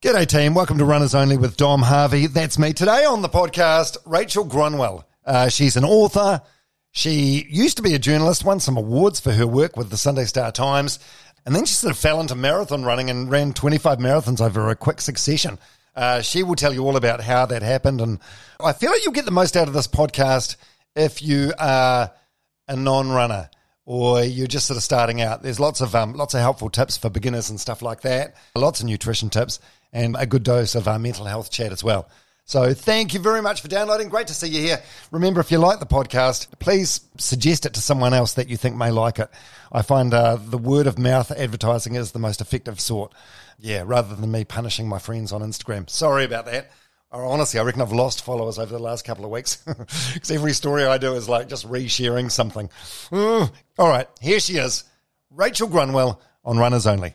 G'day, team. Welcome to Runners Only with Dom Harvey. That's me. Today on the podcast, Rachel Grunwell. Uh, she's an author. She used to be a journalist, won some awards for her work with the Sunday Star Times, and then she sort of fell into marathon running and ran 25 marathons over a quick succession. Uh, she will tell you all about how that happened. And I feel like you'll get the most out of this podcast if you are a non runner or you're just sort of starting out. There's lots of um, lots of helpful tips for beginners and stuff like that. Lots of nutrition tips and a good dose of uh, mental health chat as well. So thank you very much for downloading. Great to see you here. Remember, if you like the podcast, please suggest it to someone else that you think may like it. I find uh, the word of mouth advertising is the most effective sort. Yeah, rather than me punishing my friends on Instagram. Sorry about that. Honestly, I reckon I've lost followers over the last couple of weeks because every story I do is like just resharing something. Mm. All right, here she is, Rachel Grunwell on Runners Only.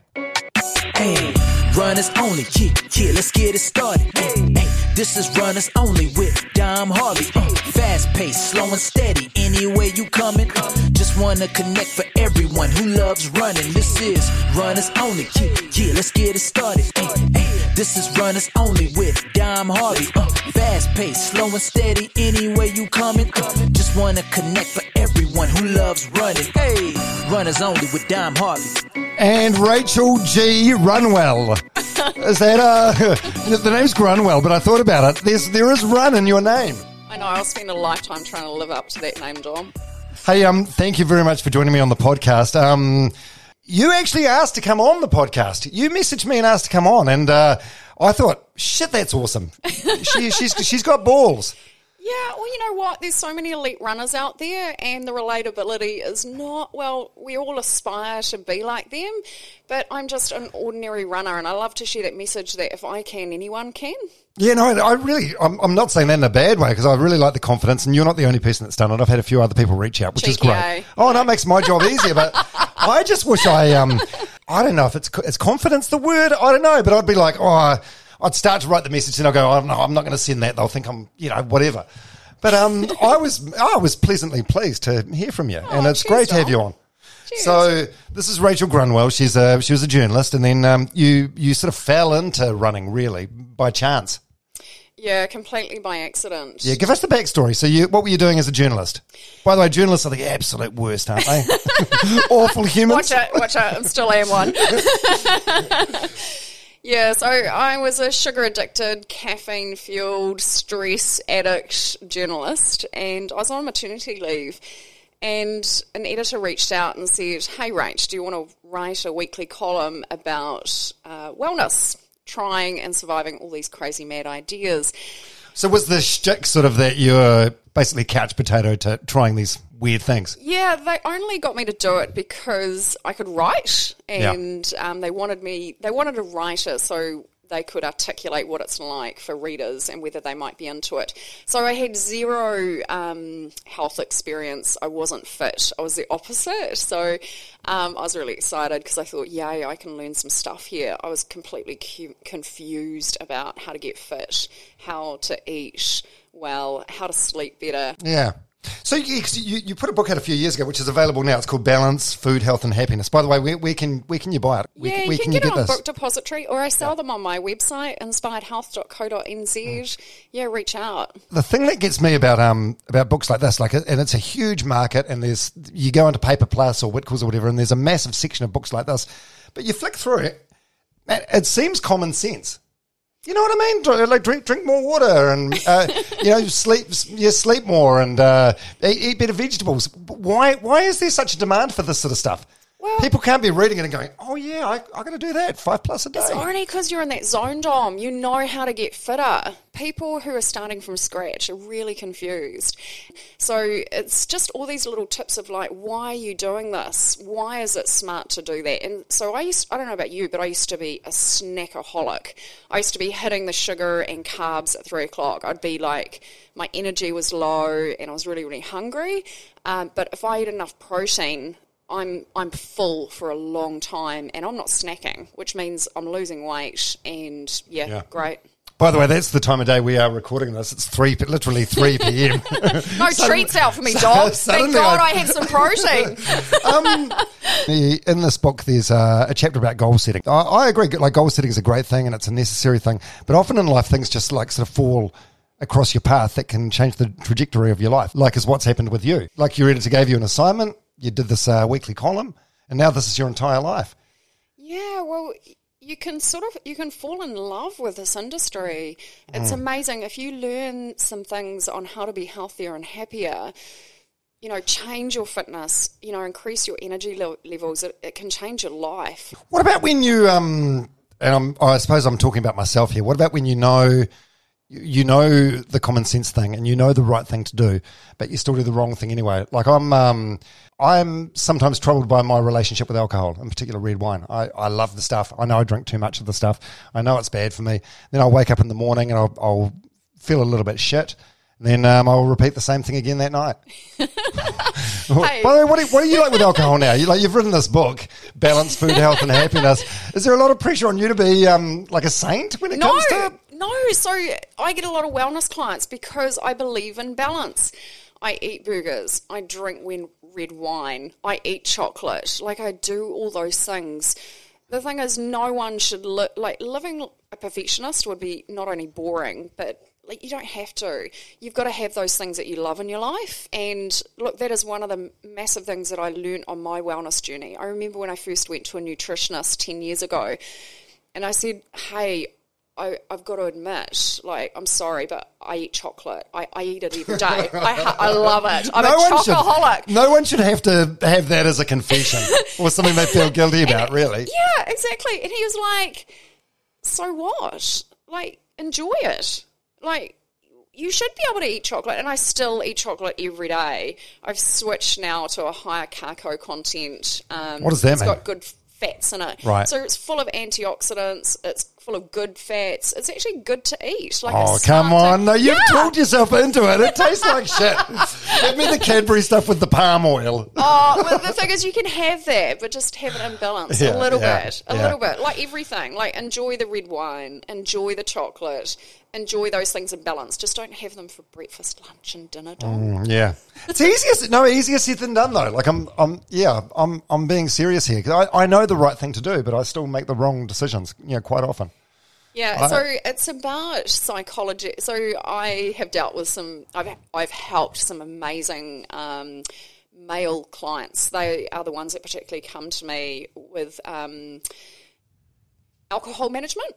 Hey, runners only, yeah, yeah, let's get it started. Hey, hey, this is runners only with Dom Harvey. Uh, fast paced, slow and steady, anywhere you coming. Uh, just wanna connect for everyone who loves running. This is runners only, yeah, yeah, let's get it started. Hey, this is runners only with Dom Harvey. Uh, fast paced, slow and steady, anywhere you coming. Uh, just wanna connect for everyone who loves running. Hey, runners only with Dom Harvey. And Rachel G. Runwell. Is that uh the name's Grunwell, but I thought about it. There's there is run in your name. I know, I'll spend a lifetime trying to live up to that name, Dom. Hey, um, thank you very much for joining me on the podcast. Um, you actually asked to come on the podcast. You messaged me and asked to come on, and uh, I thought, shit, that's awesome. she, she's she's got balls. Yeah, well, you know what? There's so many elite runners out there, and the relatability is not, well, we all aspire to be like them, but I'm just an ordinary runner, and I love to share that message that if I can, anyone can. Yeah, no, I really, I'm, I'm not saying that in a bad way because I really like the confidence, and you're not the only person that's done it. I've had a few other people reach out, which is great. eh? Oh, no, it makes my job easier, but I just wish I, um, I don't know if it's is confidence the word. I don't know, but I'd be like, oh, I'd start to write the message, and I'll go, oh, no, I'm not going to send that. They'll think I'm, you know, whatever. But um, I was, I was pleasantly pleased to hear from you, and Oh, it's great to have you on. Cheers. So this is Rachel Grunwell. She's a she was a journalist, and then um, you you sort of fell into running really by chance. Yeah, completely by accident. Yeah, give us the backstory. So you what were you doing as a journalist? By the way, journalists are the absolute worst, aren't they? Awful humans. Watch out, watch out, I'm still am one. yeah, so I was a sugar addicted, caffeine fueled, stress addict journalist, and I was on maternity leave. And an editor reached out and said, Hey, Rach, do you want to write a weekly column about uh, wellness, trying and surviving all these crazy mad ideas? So was the shtick sort of that you're basically couch potato to trying these weird things? Yeah, they only got me to do it because I could write, and um, they wanted me. They wanted a writer so they could articulate what it's like for readers and whether they might be into it. So I had zero um, health experience. I wasn't fit. I was the opposite. So um, I was really excited because I thought, yay, I can learn some stuff here. I was completely cu- confused about how to get fit, how to eat well, how to sleep better. Yeah. So you, you you put a book out a few years ago, which is available now. It's called Balance, Food, Health, and Happiness. By the way, where, where can where can you buy it? Where, Yeah, you where can, get, it on this? Book Depository, or I sell them on my website, inspiredhealth.co.nz. Mm. Yeah, reach out. the thing that gets me about um about books like this, like, and it's a huge market, and there's you go into Paper Plus or Whitcoulls or whatever, and there's a massive section of books like this, but you flick through it, and it seems common sense. You know what I mean? Like drink drink more water, and uh, you know sleep you sleep more, and uh, eat, eat better vegetables. Why why is there such a demand for this sort of stuff? People can't be reading it and going, "Oh yeah, I, I got to do that five plus a day." It's only because you're in that zone, Dom. You know how to get fitter. People who are starting from scratch are really confused. So it's just all these little tips of like, why are you doing this? Why is it smart to do that? And so I used, I don't know about you, but I used to be a snackaholic. I used to be hitting the sugar and carbs at three o'clock. I'd be like, my energy was low and I was really, really hungry. Um, but if I eat enough protein, I'm I'm full for a long time and I'm not snacking, which means I'm losing weight and yeah, Yeah. great. By the way, that's the time of day we are recording this. It's three, literally three p.m. No Sudden- treats out for me, so- dog. Thank God I- I had some protein. The- in this book, there's uh, a chapter about goal setting. I, I agree. Like goal setting is a great thing and it's a necessary thing, but often in life, things just like sort of fall across your path that can change the trajectory of your life. Like is what's happened with you. Like your editor gave you an assignment, you did this uh, weekly column, and now this is your entire life. yeah, well, you can sort of you can fall in love with this industry. It's amazing if you learn some things on how to be healthier and happier. You know, change your fitness. You know, increase your energy le- levels. It, it can change your life. What about when you um and I'm, I suppose I'm talking about myself here. What about when you know you know the common sense thing and you know the right thing to do, but you still do the wrong thing anyway? Like I'm um I'm sometimes troubled by my relationship with alcohol, in particular red wine. I, I love the stuff. I know I drink too much of the stuff. I know it's bad for me. Then I'll wake up in the morning and I'll, I'll feel a little bit shit. And then um, I'll repeat the same thing again that night. By the way, what are, what do you like with alcohol now? You like you've written this book, Balance Food, Health, and Happiness. Is there a lot of pressure on you to be um, like a saint when it No, comes to? No. So I get a lot of wellness clients because I believe in balance. I eat burgers. I drink red wine. I eat chocolate. Like I do all those things. The thing is, no one should li- like living a perfectionist would be not only boring, but like you don't have to. You've got to have those things that you love in your life. And look, that is one of the massive things that I learned on my wellness journey. I remember when I first went to a nutritionist ten years ago, and I said, "Hey, I, I've got to admit, like, I'm sorry, but I eat chocolate. I, I eat it every day. I, ha- I love it. I'm a chocoholic." should. No one should have to have that as a confession or something they feel guilty about. Really, Yeah, exactly. And he was like, "So what? Like, enjoy it. Like." You should be able to eat chocolate, and I still eat chocolate every day. I've switched now to a higher cacao content. Um, What does that it's mean? It's got good fats in it. Right. So it's full of antioxidants. It's full of good fats. It's actually good to eat. Like Oh, come on. No, you've Yeah. talked yourself into it. It tastes like shit. Give me the Cadbury stuff with the palm oil. Oh, well, the thing is, you can have that, but just have it in balance Yeah, a little yeah, bit, a little bit, like everything. Like enjoy the red wine, enjoy the chocolate, enjoy those things in balance. Just don't have them for breakfast, lunch, and dinner. Dom. Mm, yeah, it's easier. No, easier said than done though. Like I'm, I'm, yeah, I'm, I'm being serious here because I, I know the right thing to do, but I still make the wrong decisions. You know, quite often. Yeah, so it's about psychology. So I have dealt with some. I've I've helped some amazing um, male clients. They are the ones that particularly come to me with um, alcohol management.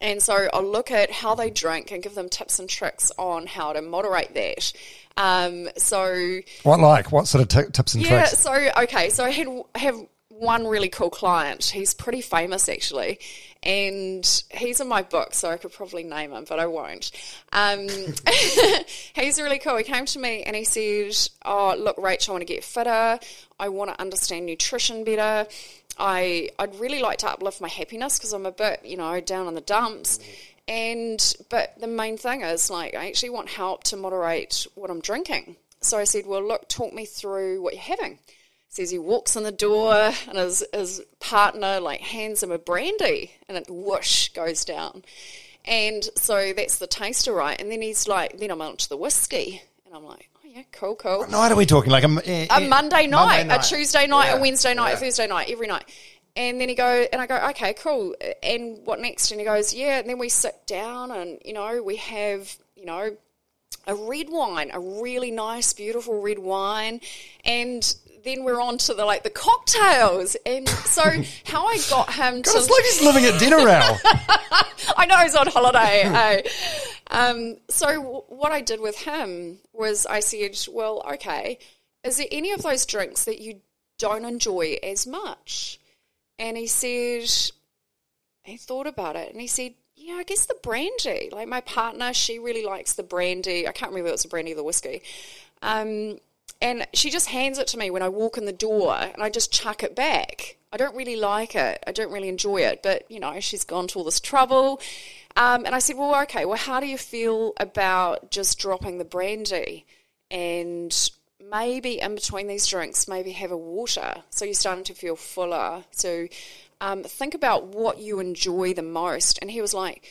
And so I'll look at how they drink and give them tips and tricks on how to moderate that. Um, so What like? What sort of t- tips and yeah, tricks? so okay, so I had I have one really cool client. He's pretty famous actually, and he's in my book, so I could probably name him, but I won't. Um, he's really cool. He came to me and he said, "Oh, look, Rach, I want to get fitter. I want to understand nutrition better. I I'd really like to uplift my happiness because I'm a bit, you know, down in the dumps." And but the main thing is like I actually want help to moderate what I'm drinking. So I said, Well look, talk me through what you're having. Says he walks in the door and his his partner like hands him a brandy and it whoosh goes down. And so that's the taster, right? And then he's like, then I'm on to the whiskey. And I'm like, oh yeah, cool, cool What night are we talking? Like a, eh, a eh, Monday night, night. a Tuesday night, Yeah, a Wednesday night, yeah. a Thursday night, every night. And then he go, and I go, okay, cool. And what next? And he goes, yeah. And then we sit down, and you know, we have, you know, a red wine, a really nice, beautiful red wine, and then we're on to the like the cocktails. And so, how I got him to It's like he's living at dinner hour. I know he's on holiday. eh? Um, so w- what I did with him was I said, well, okay, is there any of those drinks that you don't enjoy as much. And he said, he thought about it and he said, yeah, I guess the brandy. Like my partner, she really likes the brandy. I can't remember if it was the brandy or the whiskey. Um, and she just hands it to me when I walk in the door and I just chuck it back. I don't really like it. I don't really enjoy it. But, you know, she's gone to all this trouble. Um, and I said, well, okay, well, how do you feel about just dropping the brandy and maybe in between these drinks, maybe have a water so you're starting to feel fuller? So um, think about what you enjoy the most. And he was like,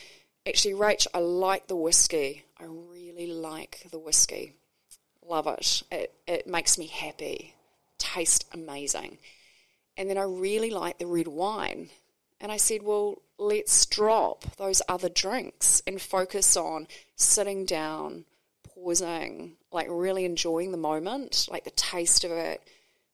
actually, Rach, I like the whiskey. I really like the whiskey. Love it. It, it makes me happy. Taste amazing. And then I really like the red wine. And I said, well, let's drop those other drinks and focus on sitting down, pausing, like really enjoying the moment, like the taste of it,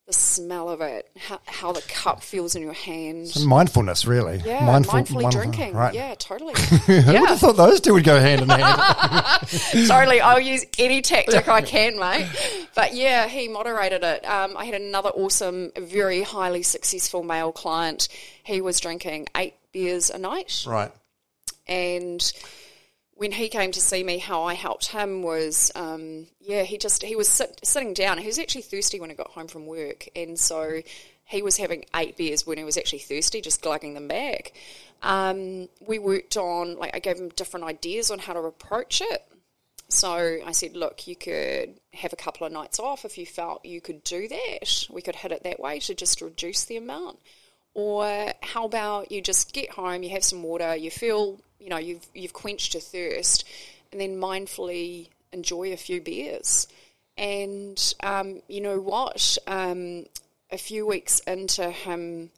the smell of it, how, how the cup feels in your hand. Some mindfulness, really. Yeah, Mindful- mindfully mindful- drinking. Right. Yeah, totally. Who would have thought those two would go hand in hand? totally. I'll use any tactic I can, mate. But yeah, he moderated it. Um, I had another awesome, very highly successful male client. He was drinking eight beers a night. right. and when he came to see me, how I helped him was, um, yeah, he just he was sit, sitting down. He was actually thirsty when he got home from work, and so he was having eight beers when he was actually thirsty, just glugging them back. Um, we worked on like I gave him different ideas on how to approach it. So I said, look, you could have a couple of nights off if you felt you could do that. We could hit it that way to just reduce the amount. Or how about you just get home, you have some water, you feel, you know, you've you've quenched your thirst, and then mindfully enjoy a few beers. And um, you know what? Um, a few weeks into him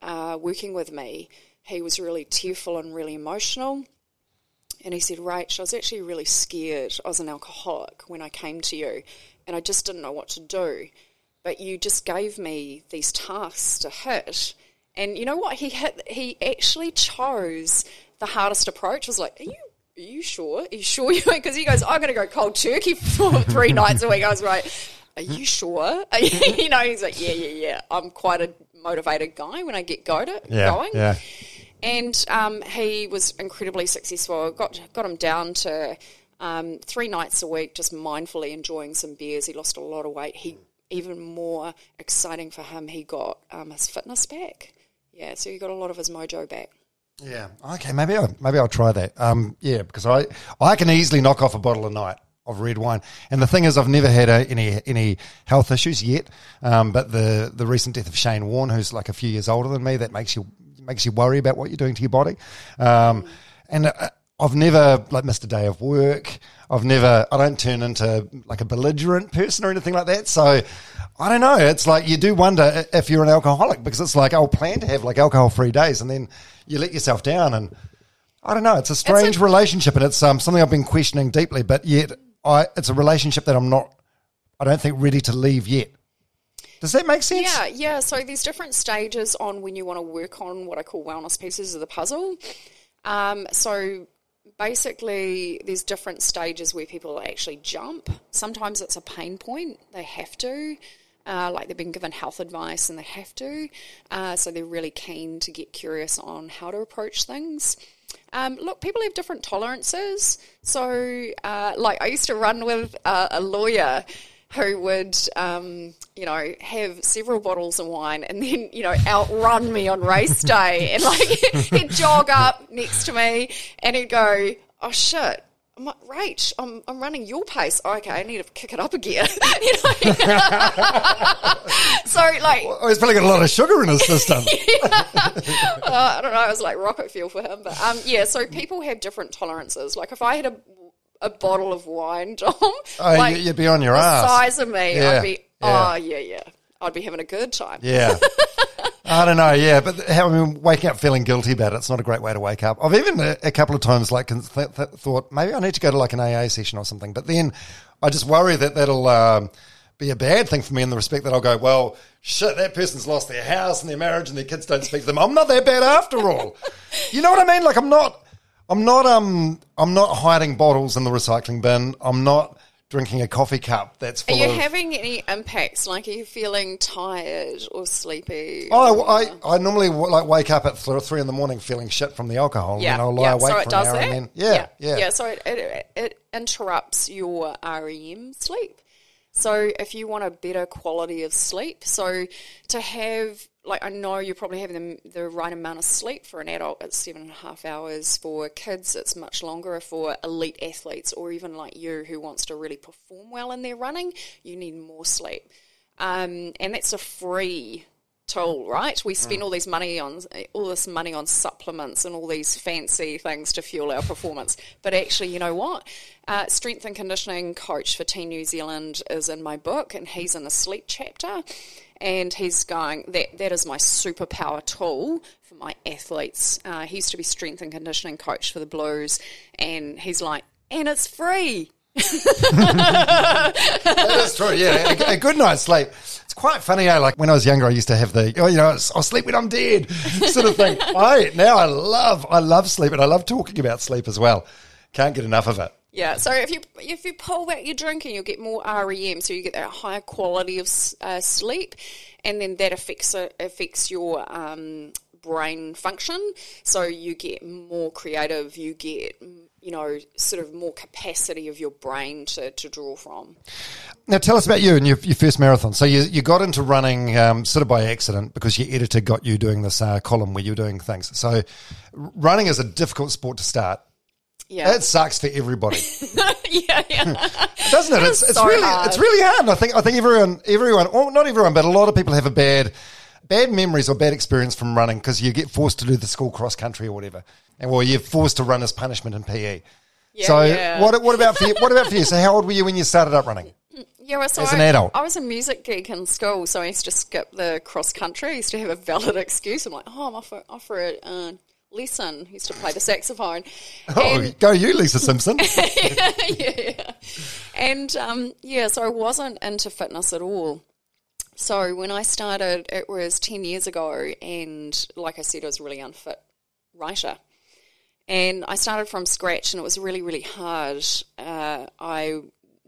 uh, working with me, he was really tearful and really emotional. And he said, Rach, I was actually really scared. I was an alcoholic when I came to you, and I just didn't know what to do. But you just gave me these tasks to hit. And you know what? He hit, he actually chose the hardest approach. I was like, Are you are you sure? Are you sure you because he goes, I'm gonna go cold turkey for three nights a week. I was like, Are you sure? you know, he's like, Yeah, yeah, yeah. I'm quite a motivated guy when I get go to, Yeah. going Yeah. and um, he was incredibly successful. Got got him down to um, three nights a week, just mindfully enjoying some beers. He lost a lot of weight. He even more exciting for him, he got um, his fitness back. Yeah, so he got a lot of his mojo back. Yeah. Okay. Maybe I'll, maybe I'll try that. Um. Yeah. Because I I can easily knock off a bottle a night of red wine. And the thing is, I've never had a, any any health issues yet. Um. But the the recent death of Shane Warne, who's like a few years older than me, that makes you makes you worry about what you're doing to your body. Um. And uh, I've never like missed a day of work. I've never. I don't turn into like a belligerent person or anything like that. So. I don't know. It's like you do wonder if you're an alcoholic because it's like I'll plan to have like alcohol free days and then you let yourself down and I don't know. It's a strange relationship and it's um, something I've been questioning deeply, but yet I it's a relationship that I'm not. I don't think ready to leave yet. Does that make sense? Yeah, yeah. So there's different stages on when you want to work on what I call wellness pieces of the puzzle. Um, so basically, there's different stages where people actually jump. Sometimes it's a pain point; they have to. Uh, like they've been given health advice and they have to, uh, so they're really keen to get curious on how to approach things. Um, look, people have different tolerances. So, uh, like, I used to run with a lawyer who would, um, you know, have several bottles of wine and then, you know, outrun me on race day. And, like, he'd jog up next to me and he'd go, oh, shit. I'm like, Rach, I'm, I'm running your pace. Oh, okay, I need to kick it up again. you know? so, like, Oh, he's probably got a lot of sugar in his system. uh, I don't know. It was like rocket fuel for him, but um, yeah. So people have different tolerances. Like if I had a a bottle of wine, Dom, Oh, like you- you'd be on your the ass. size of me, Yeah, I'd be yeah. oh yeah yeah. I'd be having a good time. Yeah. I don't know, yeah, but how, I mean, waking up feeling guilty about it, it's not a great way to wake up. I've even a, a couple of times like th- th- thought maybe I need to go to like an AA session or something, but then I just worry that that'll um, be a bad thing for me in the respect that I'll go, well, shit, that person's lost their house and their marriage and their kids don't speak to them. I'm not that bad after all. you know what I mean? Like I'm not, I'm not, um, I'm not hiding bottles in the recycling bin. I'm not drinking a coffee cup that's fine. Are you of. having any impacts? Like, are you feeling tired or sleepy? Oh, or- I, I, normally w- like wake up at th- three in the morning feeling shit from the alcohol, and yeah, then I'll lie yeah. awake so for it an hour, that. and then yeah, yeah, yeah. So it, it it interrupts your REM sleep. So if you want a better quality of sleep, so to have like I know you're probably having the, the right amount of sleep for an adult. It's seven and a half hours. For kids, it's much longer. For elite athletes, or even like you who wants to really perform well in their running, you need more sleep. Um, and that's a free tool, right? We spend all these money on all this money on supplements and all these fancy things to fuel our performance. But actually, you know what? Uh, strength and conditioning coach for Team New Zealand is in my book, and he's in the sleep chapter. And he's going that that is my superpower tool for my athletes. Uh, he used to be strength and conditioning coach for the Blues, and he's like, and it's free. That is true. Yeah, a, a good night's sleep. It's quite funny. Eh? Like when I was younger, I used to have the oh, you know, I'll sleep when I'm dead sort of thing. I now I love I love sleep, and I love talking about sleep as well. Can't get enough of it. Yeah, so if you if you pull back your drinking, you'll get more REM, so you get that higher quality of uh, sleep, and then that affects uh, affects your um, brain function. So you get more creative, you get you know sort of more capacity of your brain to, to draw from. Now, tell us about you and your, your first marathon. So, you, you got into running um, sort of by accident because your editor got you doing this uh, column where you're doing things. So, running is a difficult sport to start. Yeah, It sucks for everybody, yeah, yeah. doesn't it? It's, it's so really hard. it's really hard. I think I think everyone everyone, not everyone, but a lot of people have a bad bad memories or bad experience from running because you get forced to do the school cross country or whatever, and well, you're forced to run as punishment in PE. Yeah, so, yeah. what what about for you? What about for you? So, how old were you when you started up running? Yeah, well, so As I, an adult? I was a music geek in school, so I used to skip the cross country. I used to have a valid excuse. I'm like, oh, I'm off for, off for a uh, lesson. I used to play the saxophone. Oh, And- go you, Lisa Simpson. yeah. And um, yeah, so I wasn't into fitness at all. So when I started, it was 10 years ago, and like I said, I was a really unfit writer. And I started from scratch, and it was really, really hard. Uh, I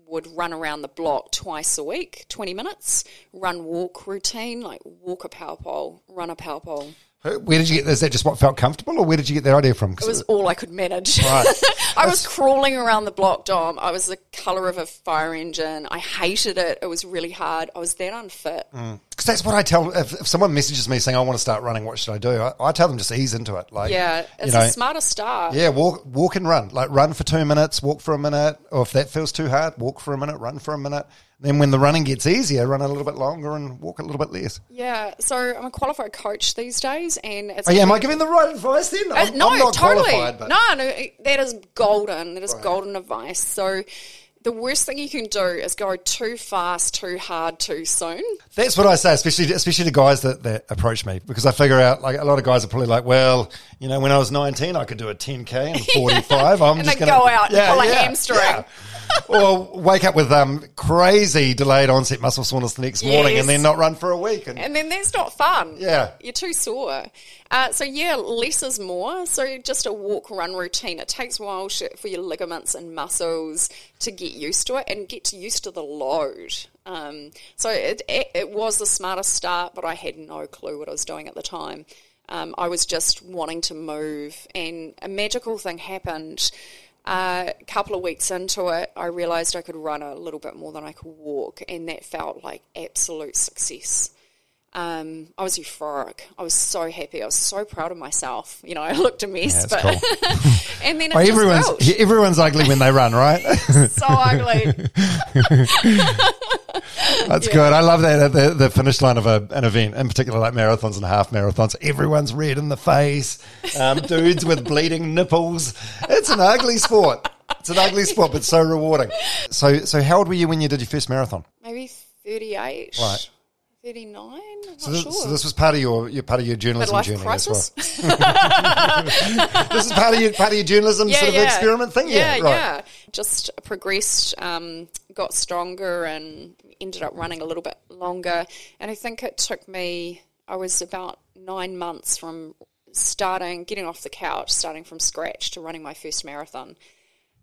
would run around the block twice a week, 20 minutes, run walk routine, like walk a power pole, run a power pole. Where did you get? Is that just what felt comfortable, or where did you get that idea from? It was all I could manage. Right. I was crawling around the block, Dom. I was the colour of a fire engine. I hated it. It was really hard. I was that unfit. Mm. Because that's what I tell. If, if someone messages me saying I want to start running, what should I do? I, I tell them just ease into it. Like, Yeah, you it's know, a smarter start. yeah, walk, walk and run. Like run for two minutes, walk for a minute, or if that feels too hard, walk for a minute, run for a minute. Then when the running gets easier, run a little bit longer and walk a little bit less. Yeah, so I'm a qualified coach these days, and it's Oh yeah, am I giving the right advice then? Uh, I'm, no, I'm not totally. qualified, but No, no, that is golden. That is golden advice. So the worst thing you can do is go too fast, too hard, too soon. That's what I say, especially especially to guys that, that approach me because I figure out like a lot of guys are probably like, well, you know, when I was nineteen, I could do a ten k and forty five. I'm And just gonna go out and pull a hamstring. or wake up with um, crazy delayed onset muscle soreness the next morning and then not run for a week. And, And then that's not fun. Yeah. You're too sore. Uh, so, yeah, less is more. So, just a walk run routine. It takes a while for your ligaments and muscles to get used to it and get used to the load. Um, so, it, it, it was the smartest start, but I had no clue what I was doing at the time. Um, I was just wanting to move, and a magical thing happened. Uh, a couple of weeks into it, I realised I could run a little bit more than I could walk, and that felt like absolute success. Um, I was euphoric. I was so happy. I was so proud of myself. You know, I looked a mess, Yeah, but it's and then everyone's everyone's ugly when they run, right? so ugly. That's good. I love that at the, the finish line of a, an event, in particular like marathons and half marathons. Everyone's red in the face, um, dudes with bleeding nipples. It's an ugly sport. It's an ugly sport, but so rewarding. So, so how old were you when you did your first marathon? Maybe thirty-eight, Right. Thirty-nine. So this, sure. so this was part of your, your part of your journalism journey crisis. as well. This is part of your part of your journalism sort of experiment thing. Yeah, right. yeah. Just progressed, um, got stronger, and ended up running a little bit longer. And I think it took me. I was about nine months from starting, getting off the couch, starting from scratch to running my first marathon.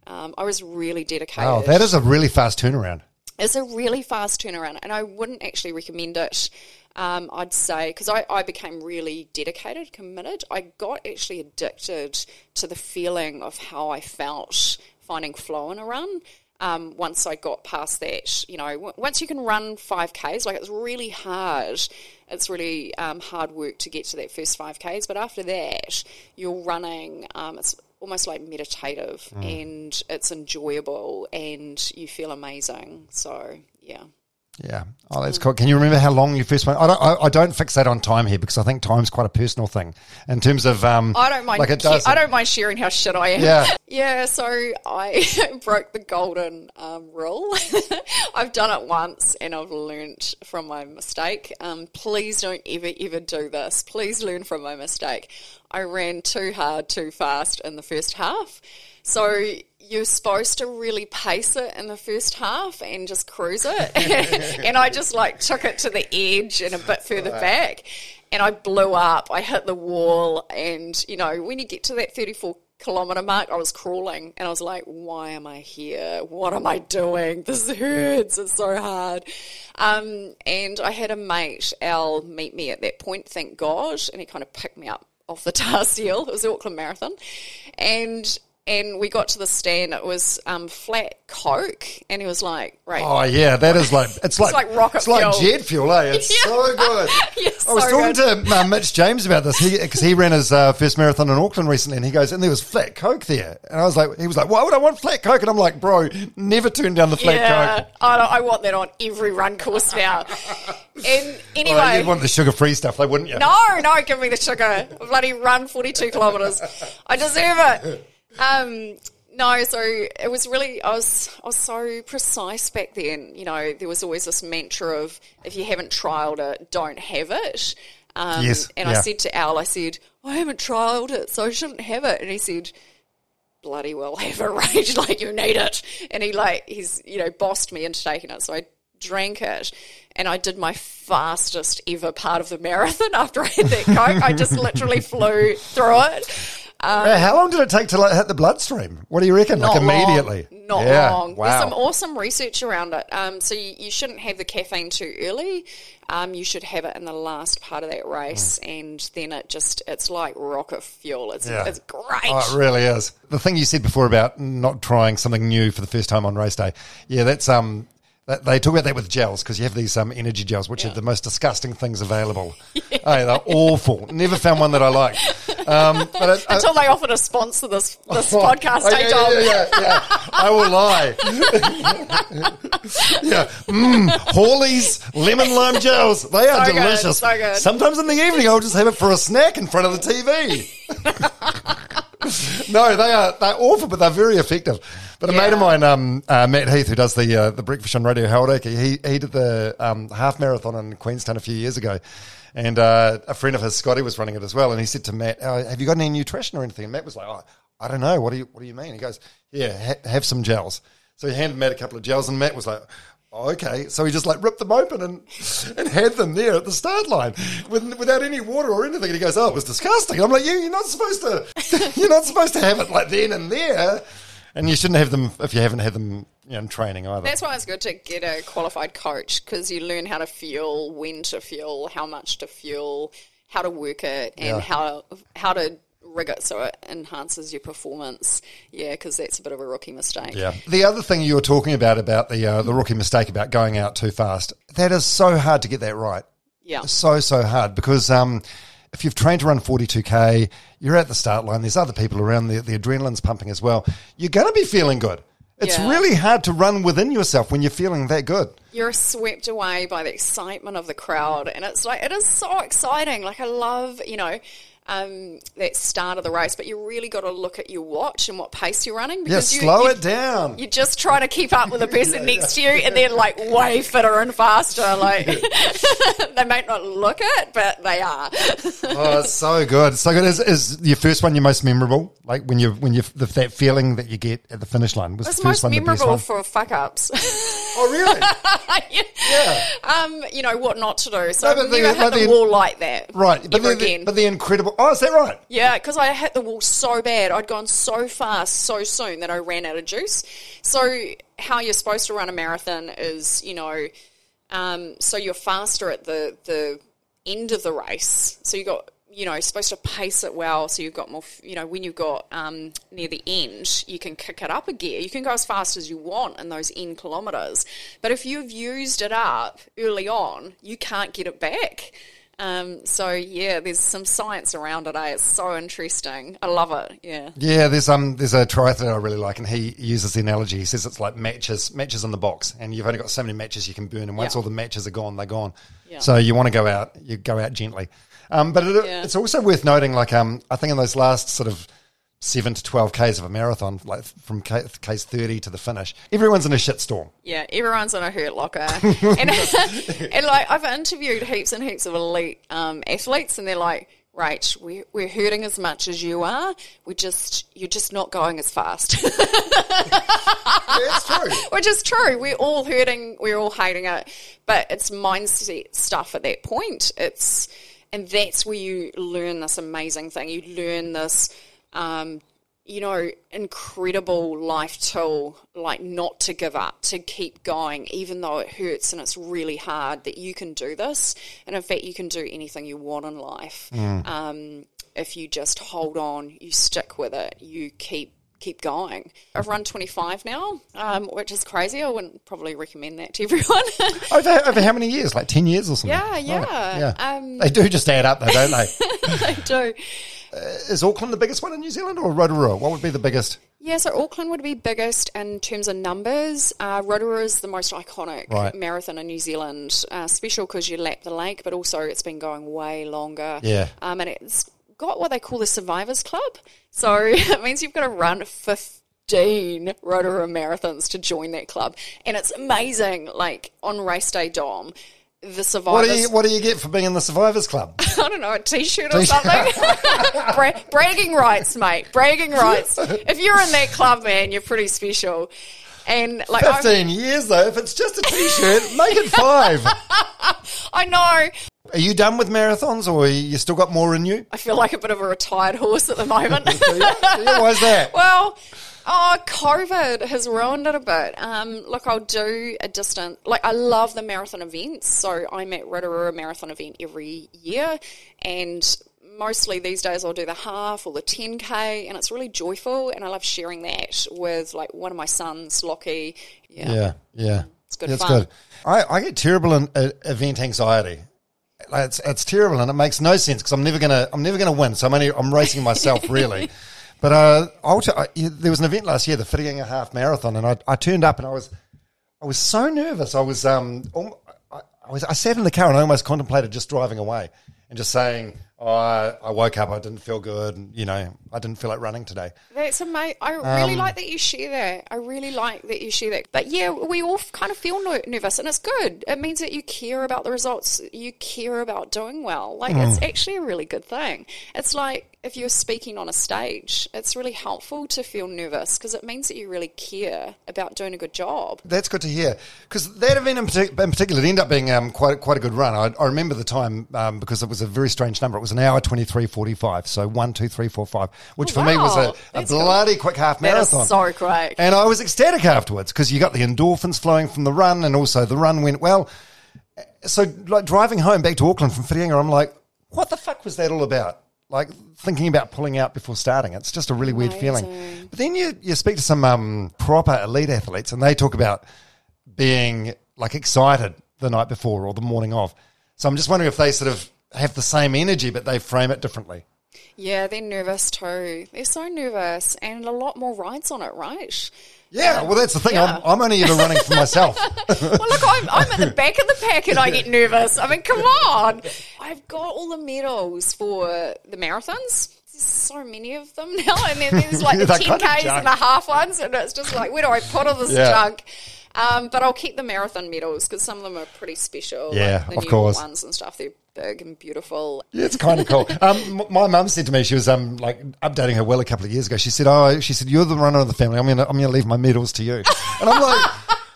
Um, I was really dedicated. Oh, that is a really fast turnaround. It's a really fast turnaround, and I wouldn't actually recommend it. Um, I'd say because I, I became really dedicated, committed. I got actually addicted to the feeling of how I felt finding flow in a run. Um, once I got past that, you know, w- once you can run 5Ks, like it's really hard. It's really um, hard work to get to that first 5Ks. But after that, you're running, um, it's almost like meditative mm. and it's enjoyable and you feel amazing. So, yeah. Yeah. Oh, that's cool. Can you remember how long you first went? I don't, I, I don't fixate on time here because I think time's quite a personal thing in terms of. Um, I don't mind. Like it does. I don't mind sharing how shit I am. Yeah. yeah. So I broke the golden um, rule. I've done it once, and I've learnt from my mistake. Um, please don't ever ever do this. Please learn from my mistake. I ran too hard, too fast in the first half. So you're supposed to really pace it in the first half and just cruise it. and I just like took it to the edge and a bit further back. And I blew up. I hit the wall. And, you know, when you get to that 34 kilometer mark, I was crawling and I was like, why am I here? What am I doing? This hurts. It's so hard. Um, and I had a mate, Al, meet me at that point, thank God. And he kind of picked me up off the tar seal. It was the Auckland Marathon. And and we got to the stand. It was um, flat Coke, and he was like, "Right, Oh yeah, that is like it's like like rocket it's like jet fuel, eh? It's Yeah. so good. Yeah, I was so talking good. to uh, Mitch James about this because he, ran his uh, first marathon in Auckland recently, and he goes, and there was flat Coke there, and I was like, he was like, why would I want flat Coke? And I'm like, bro, never turn down the flat yeah, Coke. I, don't, I want that on every run course now." And anyway, Well, you'd want the sugar free stuff, though, wouldn't you? No, no, give me the sugar. Bloody run 42 kilometres. I deserve it. Um, no, so it was really, I was, I was so precise back then. You know, there was always this mantra of if you haven't trialed it, don't have it. Um, Yes, And yeah. I said to Al, I said, I haven't trialed it, so I shouldn't have it. And he said, bloody well have a Rage, like you need it. And he like, he's, you know, bossed me into taking it. So I drank it and I did my fastest ever part of the marathon after I had that Coke. I just literally flew through it. Uh, how long did it take to like, hit the bloodstream? What do you reckon? like Not long. immediately? Not Yeah, long. Wow. There's some awesome research around it. Um, so you, you shouldn't have the caffeine too early. Um, you should have it in the last part of that race, and then it just it's like rocket fuel. It's. Yeah. it's great. Oh, it really is. The thing you said before about not trying something new for the first time on race day, yeah, that's um, they talk about that with gels because you have these um energy gels, which are the most disgusting things available. Hey, they're awful. Never found one that I like. Um, but I- Until they offered to sponsor this this Oh, podcast, oh, yeah, yeah, yeah, yeah. I will lie. yeah, mm, Horleys lemon lime gels. They are So good, delicious. so good. Sometimes in the evening, I'll just have it for a snack in front of the TV. no, they are they're awful, but they're very effective. But a mate of mine, um, uh, Matt Heath, who does the uh, the breakfast on Radio Hauraki, he he did the um, half marathon in Queenstown a few years ago. And uh, a friend of his, Scotty, was running it as well. And he said to Matt, oh, "Have you got any nutrition or anything?" And Matt was like, oh, "I don't know. What do you What do you mean?" He goes, "Yeah, ha- have some gels." So he handed Matt a couple of gels, and Matt was like, oh, "Okay." So he just like ripped them open and and had them there at the start line with, without any water or anything. And he goes, "Oh, it was disgusting." I'm like, "You, you're not supposed to. you're not supposed to have it like then and there." And you shouldn't have them if you haven't had them you know, in training either. That's why it's good to get a qualified coach because you learn how to fuel, when to fuel, how much to fuel, how to work it, and Yeah. how how to rig it so it enhances your performance. Yeah, because that's a bit of a rookie mistake. Yeah. The other thing you were talking about about the uh, the rookie mistake about going out too fast. That is so hard to get that right. Yeah. So so hard because um, if you've trained to run 42k, you're at the start line. There's other people around. The, the adrenaline's pumping as well. You're going to be feeling good. It's Yeah. really hard to run within yourself when you're feeling that good. You're swept away by the excitement of the crowd, and it's like it is so exciting. Like I love, you know. Um, that start of the race, but you really got to look at your watch and what pace you're running Yeah, because you, slow you, it down. You're just trying to keep up with the person next to you, and they're like way fitter and faster. Like they might not look it, but they are. oh, it's so good. It's so good. Is, is your first one your most memorable? Like when you when you the, that feeling that you get at the finish line was It's the first most one the memorable for fuck ups. oh, really? yeah. Um, you know what not to do. So No, I've the- never but hit the the- wall like that. Right, but the, again. but the incredible Oh, is that right? Yeah, because I hit the wall so bad. I'd gone so fast so soon that I ran out of juice. So, how you're supposed to run a marathon is, you know, um, so you're faster at the the end of the race. So you got, you know, supposed to pace it well. So you've got more, you know, when you've got um, near the end, you can kick it up a gear. You can go as fast as you want in those end kilometres. But if you've used it up early on, you can't get it back. Um, so yeah, there's some science around it. Eh? It's so interesting. I love it. Yeah. Yeah, there's um there's a triathlete I really like, and he uses the analogy. He says it's like matches matches in the box, and you've only got so many matches you can burn, and once Yeah. all the matches are gone, they're gone. Yeah. So you want to go out, you go out gently. Um, but it, Yeah. it's also worth noting, like um, I think in those last sort of seven to twelve k's of a marathon, like from ca- case thirty to the finish, everyone's in a shitstorm. Yeah, everyone's in a hurt locker, and, and like I've interviewed heaps and heaps of elite um, athletes, and they're like, right, we're, we're hurting as much as you are. We just you're just not going as fast." It's true. Which is true. We're all hurting. We're all hating it, but it's mindset stuff at that point. It's and that's where you learn this amazing thing. You learn this. Um, you know, incredible life tool, like not to give up, to keep going, even though it hurts and it's really hard, that you can do this. And in fact, you can do anything you want in life. Um, if you just hold on, you stick with it, you keep keep going. I've run 25 now, um, which is crazy. I wouldn't probably recommend that to everyone. over, over how many years? Like ten years or something? yeah, yeah. Right, yeah. Um, they do just add up, though, don't they? they do. Is Auckland the biggest one in New Zealand, or Rotorua? What would be the biggest? Yeah, so Auckland would be biggest in terms of numbers. Uh, Rotorua is the most iconic Right. marathon in New Zealand, uh, special because you lap the lake, but also it's been going way longer. Yeah. Um, and it's got what they call the Survivors Club. So it means you've got to run 15 Rotorua marathons to join that club. And it's amazing, like on race day, Dom, the What Survivors do you What do you get for being in the Survivors Club? I don't know, a t-shirt or something. Bra- bragging rights, mate. Bragging rights. If you're in that club, man, you're pretty special. And like, I, Fifteen years though. If it's just a T-shirt, make it five. I know, Are you done with marathons, or you still got more in you? I feel like a bit of a retired horse at the moment. Yeah, why's that? well, oh, COVID has ruined it a bit. Um, look, I'll do a distant, like, I love the marathon events. So I'm at Rotorua Marathon event every year. And mostly these days I'll do the half or the 10K. And it's really joyful. And I love sharing that with, like, one of my sons, Lockie. Yeah. Yeah, yeah, It's good It's fun. good. I, I get terrible in, uh, event anxiety. Like, It's it's terrible, and it makes no sense because I'm never gonna I'm never gonna win. So I'm only I'm racing myself really. But uh, I'll t- I, there was an event last year, the Whittingham Half Marathon, and I, I turned up and I was I was so nervous. I was um I, I was I sat in the car and I almost contemplated just driving away and just saying, I, I woke up, I didn't feel good, and you know I didn't feel like running today. That's amazing. I Um, really like that you share that. I really like that you share that. But yeah, we all kind of feel ner- nervous, and it's good. It means that you care about the results. You care about doing well. Like Mm. it's actually a really good thing. It's like if you're speaking on a stage, it's really helpful to feel nervous because it means that you really care about doing a good job. That's good to hear because that event in, partic- in particular it ended up being um, quite quite a good run. I, I remember the time um, because it was a very strange number. It was an hour twenty three forty five. So one two three four five, which Oh, for me was a, a bloody quick half marathon. so great. and I was ecstatic afterwards because you got the endorphins flowing from the run, and also the run went well. So like driving home back to Auckland from Whittingham, I'm like, what the fuck was that all about? Like thinking about pulling out before starting. It's just a really weird feeling. But then you, you speak to some um, proper elite athletes and they talk about being like excited the night before or the morning of. So I'm just wondering if they sort of have the same energy, but they frame it differently. Yeah, they're nervous too. They're so nervous, and a lot more rides on it, right? Yeah, um, well, that's the thing. Yeah. I'm, I'm only ever running for myself. Well, look, I'm, I'm at the back of the pack and I get nervous. I mean, come on. I've got all the medals for the marathons. There's so many of them now. And then there's like the That kind of 10Ks and the half ones. And it's just like, where do I put all this Yeah. junk? Um, but I'll keep the marathon medals because some of them are pretty special. Yeah, like the of New course. ones and stuff. They're big and beautiful. Yeah, it's kind of cool. Um, my mum said to me, she was um like updating her will a couple of years ago. She said, "Oh, she said you're the runner of the family. I'm gonna I'm gonna leave my medals to you." And I'm like, "What the fuck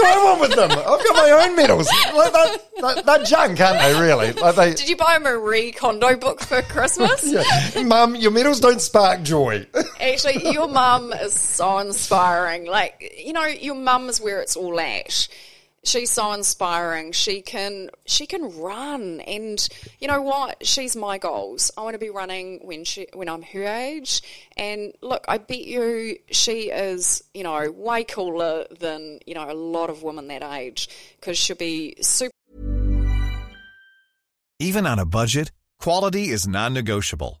do I want with them? I've got my own medals. Like that, that, they're junk, aren't they? Really? Like they. Did you buy a Marie Kondo book for Christmas? Yeah. Mum, your medals don't spark joy. Actually, your mum is so inspiring. Like, you know, your mum is where it's all at. She's so inspiring. She can she can run, and you know what? She's my goals. I want to be running when she when I'm her age. And look, I bet you she is you know way cooler than you know a lot of women that age because she'll be super. Even on a budget, quality is non-negotiable.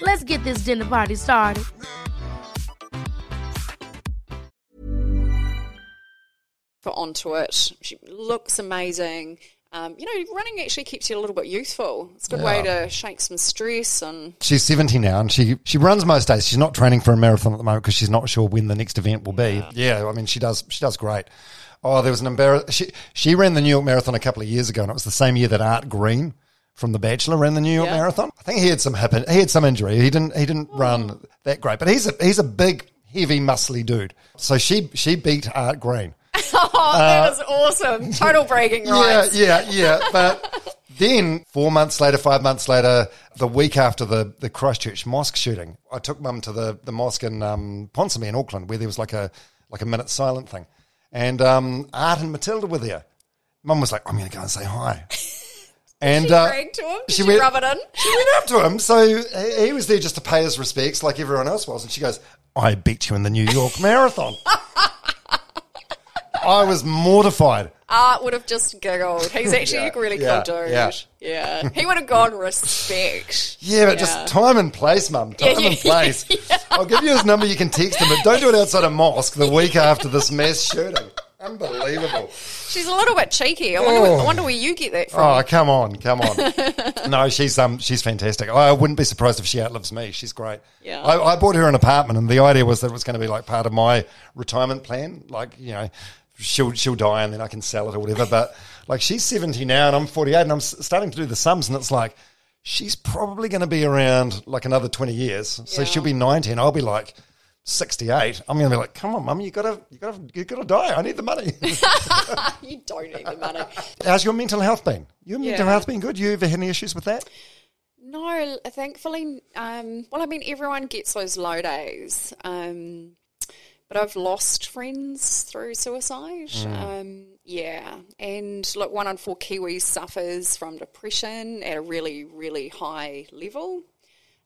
Let's get this dinner party started. put onto it. She looks amazing. Um, you know, running actually keeps you a little bit youthful. It's a good way to shake some stress and She's 70 now and she, she runs most days. She's not training for a marathon at the moment because she's not sure when the next event will be. Yeah, I mean, she does she does great. Oh, there was an embarrass. She, she ran the New York Marathon a couple of years ago and it was the same year that Art Green from The Bachelor ran the New York Yeah. Marathon. I think he had some hip, he had some injury. He didn't he didn't run that great, but he's a he's a big, heavy, muscly dude. So she she beat Art Green. oh, that is awesome! Total bragging rights. Yeah, yeah, yeah. But then four months later, five months later, the week after the, the Christchurch mosque shooting, I took mum to the, the mosque in um, Ponsonby in Auckland where there was like a like a minute silent thing. And um, Art and Matilda were there. Mum was like, I'm going to go and say hi. And She uh, to him. Did she went- rub it in? she went up to him. So he- he was there just to pay his respects like everyone else was. And she goes, I beat you in the New York Marathon. I was mortified. Art would have just giggled. He's actually Yeah, a really yeah, cool dude. yeah. Yeah. He would have gone respect. Yeah, but just time and place, mum. Time and place. I'll give you his number. You can text him, but don't do it outside a mosque the week after this mass shooting. Unbelievable. She's a little bit cheeky. I wonder, I wonder where you get that from. Oh, come on, come on. no, she's um, she's fantastic. I wouldn't be surprised if she outlives me. She's great. Yeah. I, I bought her an apartment, and the idea was that it was going to be like part of my retirement plan. Like, you know, she'll she'll die, and then I can sell it or whatever. But like, she's seventy now, and I'm forty eight, and I'm starting to do the sums, and it's like. She's probably going to be around like another 20 years. So Yeah. she'll be 90 and I'll be like 68. I'm going to be like, come on, mum, you got to, you got to, you got to die. I need the money. You don't need the money. How's your mental health been? Your mental Yeah. health been good? You ever had any issues with that? No, thankfully, um, well, I mean, everyone gets those low days. Um, but I've lost friends through suicide. Um, yeah. And look, one in four Kiwis suffers from depression at a really, really high level.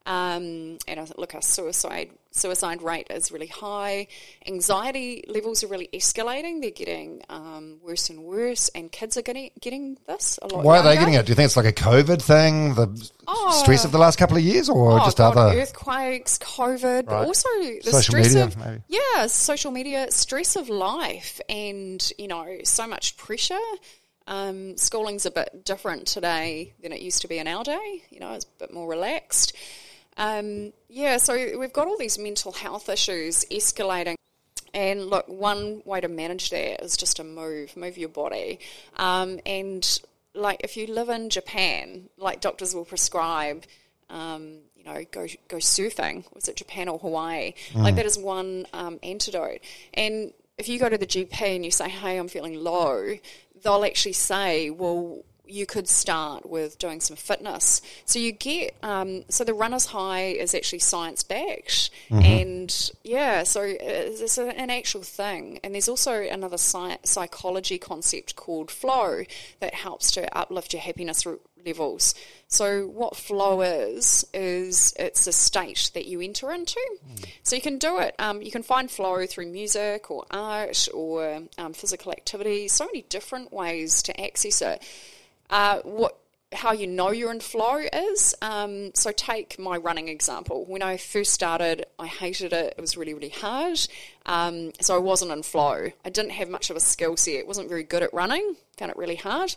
Um, and I look, our suicide suicide rate is really high. Anxiety levels are really escalating. They're getting um, worse and worse, and kids are getting getting this a lot. Why are they getting it? Do you think it's like a COVID thing, the stress of the last couple of years, or Oh, just God, other? earthquakes, COVID, but also the Social stress media, of maybe. yeah, social media, stress of life, and you know, so much pressure. Um, schooling's a bit different today than it used to be in our day. You know, it's a bit more relaxed. Um, yeah, so we've got all these mental health issues escalating. And look, one way to manage that is just to move, move your body. Um, and like if you live in Japan, like doctors will prescribe, um, you know, go go surfing. Was it Japan or Hawaii? Like that is one um, antidote. And if you go to the GP and you say, "Hey, I'm feeling low," they'll actually say, "Well." You could start with doing some fitness. So you get, um, so the runner's high is actually science backed. And yeah, so it's an actual thing. And there's also another sci- psychology concept called flow that helps to uplift your happiness levels. So what flow is is it's a state that you enter into. So you can do it. Um, you can find flow through music or art or um, physical activity. So many different ways to access it. Uh, what how you know you're in flow is um, so take my running example. When i first started i hated it. It was really really hard. Um, so i wasn't in flow. I didn't have much of a skill set. It wasn't very good at running. Found it really hard.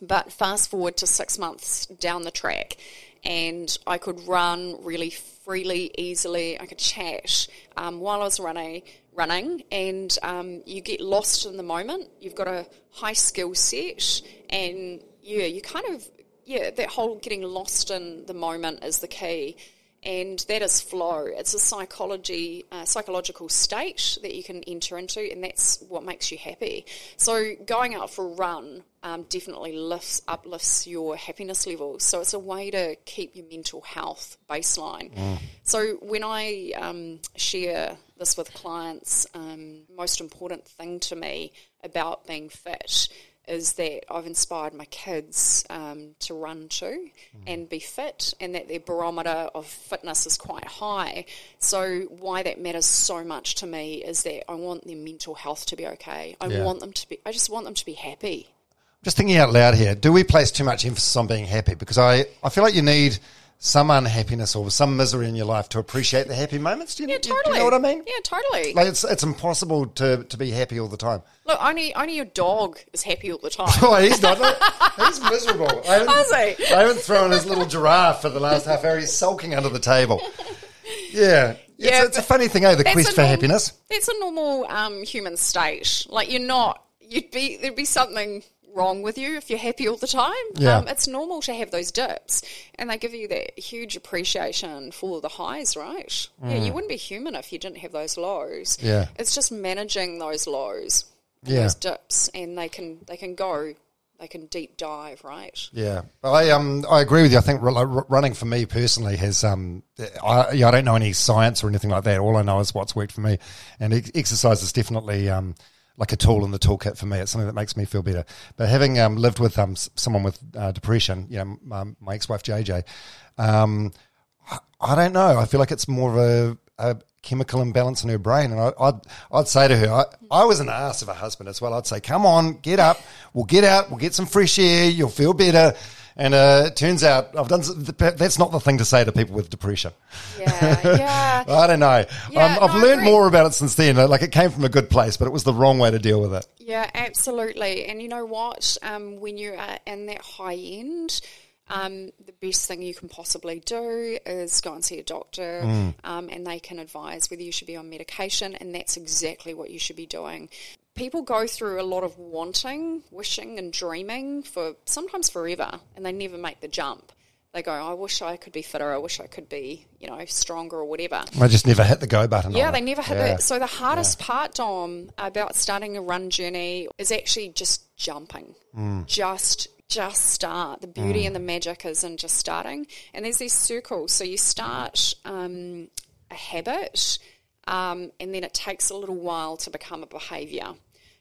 But fast forward to six months down the track and i could run really freely easily. I could chat um, while i was running running. And um, you get lost in the moment. You've got a high skill set and yeah, you kind of yeah, that whole getting lost in the moment is the key, and that is flow. It's a psychology, uh, psychological state that you can enter into, and that's what makes you happy. So going out for a run um, definitely lifts uplifts your happiness levels. So it's a way to keep your mental health baseline. So when I um, share this with clients, um, most important thing to me about being fit is that I've inspired my kids um, to run too and be fit, and that their barometer of fitness is quite high. So, why that matters so much to me is that I want their mental health to be okay. I Yeah. want them to be, I just want them to be happy. Just thinking out loud here, do we place too much emphasis on being happy? Because I, I feel like you need some unhappiness or some misery in your life to appreciate the happy moments. Do you, Yeah, totally. do you know what I mean? Yeah, totally. Like it's it's impossible to, to be happy all the time. Look, only only your dog is happy all the time. Oh, he's not. He's miserable. I haven't, he? I haven't thrown his little giraffe for the last half hour. He's sulking under the table. Yeah. Yeah, it's, it's a funny thing, eh? The quest for happiness. That's a normal um, human state. Like you're not, you'd be there'd be something wrong with you if you're happy all the time. Yeah. Um, it's normal to have those dips, and they give you that huge appreciation for the highs, right? Yeah, you wouldn't be human if you didn't have those lows. Mm. Yeah. it's just managing those lows, Yeah. those dips, and they can they can go, they can deep dive, right? Yeah, I um I agree with you. I think running for me personally has um I yeah, I don't know any science or anything like that. All I know is what's worked for me, and ex- exercise is definitely um like a tool in the toolkit for me. It's something that makes me feel better. But having um lived with um someone with uh, depression, you know, my, my ex wife JJ, um I- don't know. I feel like it's more of a, a chemical imbalance in her brain. And I, I'd, I'd say to her, I, I was an ass of a husband as well. I'd say, come on, get up. We'll get out. We'll get some fresh air. You'll feel better. And uh, it turns out I've done. That's not the thing to say to people with depression. Yeah, yeah. I don't know. Yeah, um, I've no, learned more about it since then. Like it came from a good place, but it was the wrong way to deal with it. Yeah, absolutely. And you know what? Um, when you are in that high end, um, the best thing you can possibly do is go and see a doctor, um, and they can advise whether you should be on medication, and that's exactly what you should be doing. People go through a lot of wanting, wishing, and dreaming for sometimes forever, and they never make the jump. They go, I wish I could be fitter. I wish I could be, you know, stronger or whatever. I just never hit the go button. Yeah, they it. never hit Yeah. it. So the hardest part, Dom, about starting a run journey is actually just jumping. Mm. Just just start. The beauty and the magic is in just starting. And there's these circles. So you start um, a habit, um, and then it takes a little while to become a behaviour.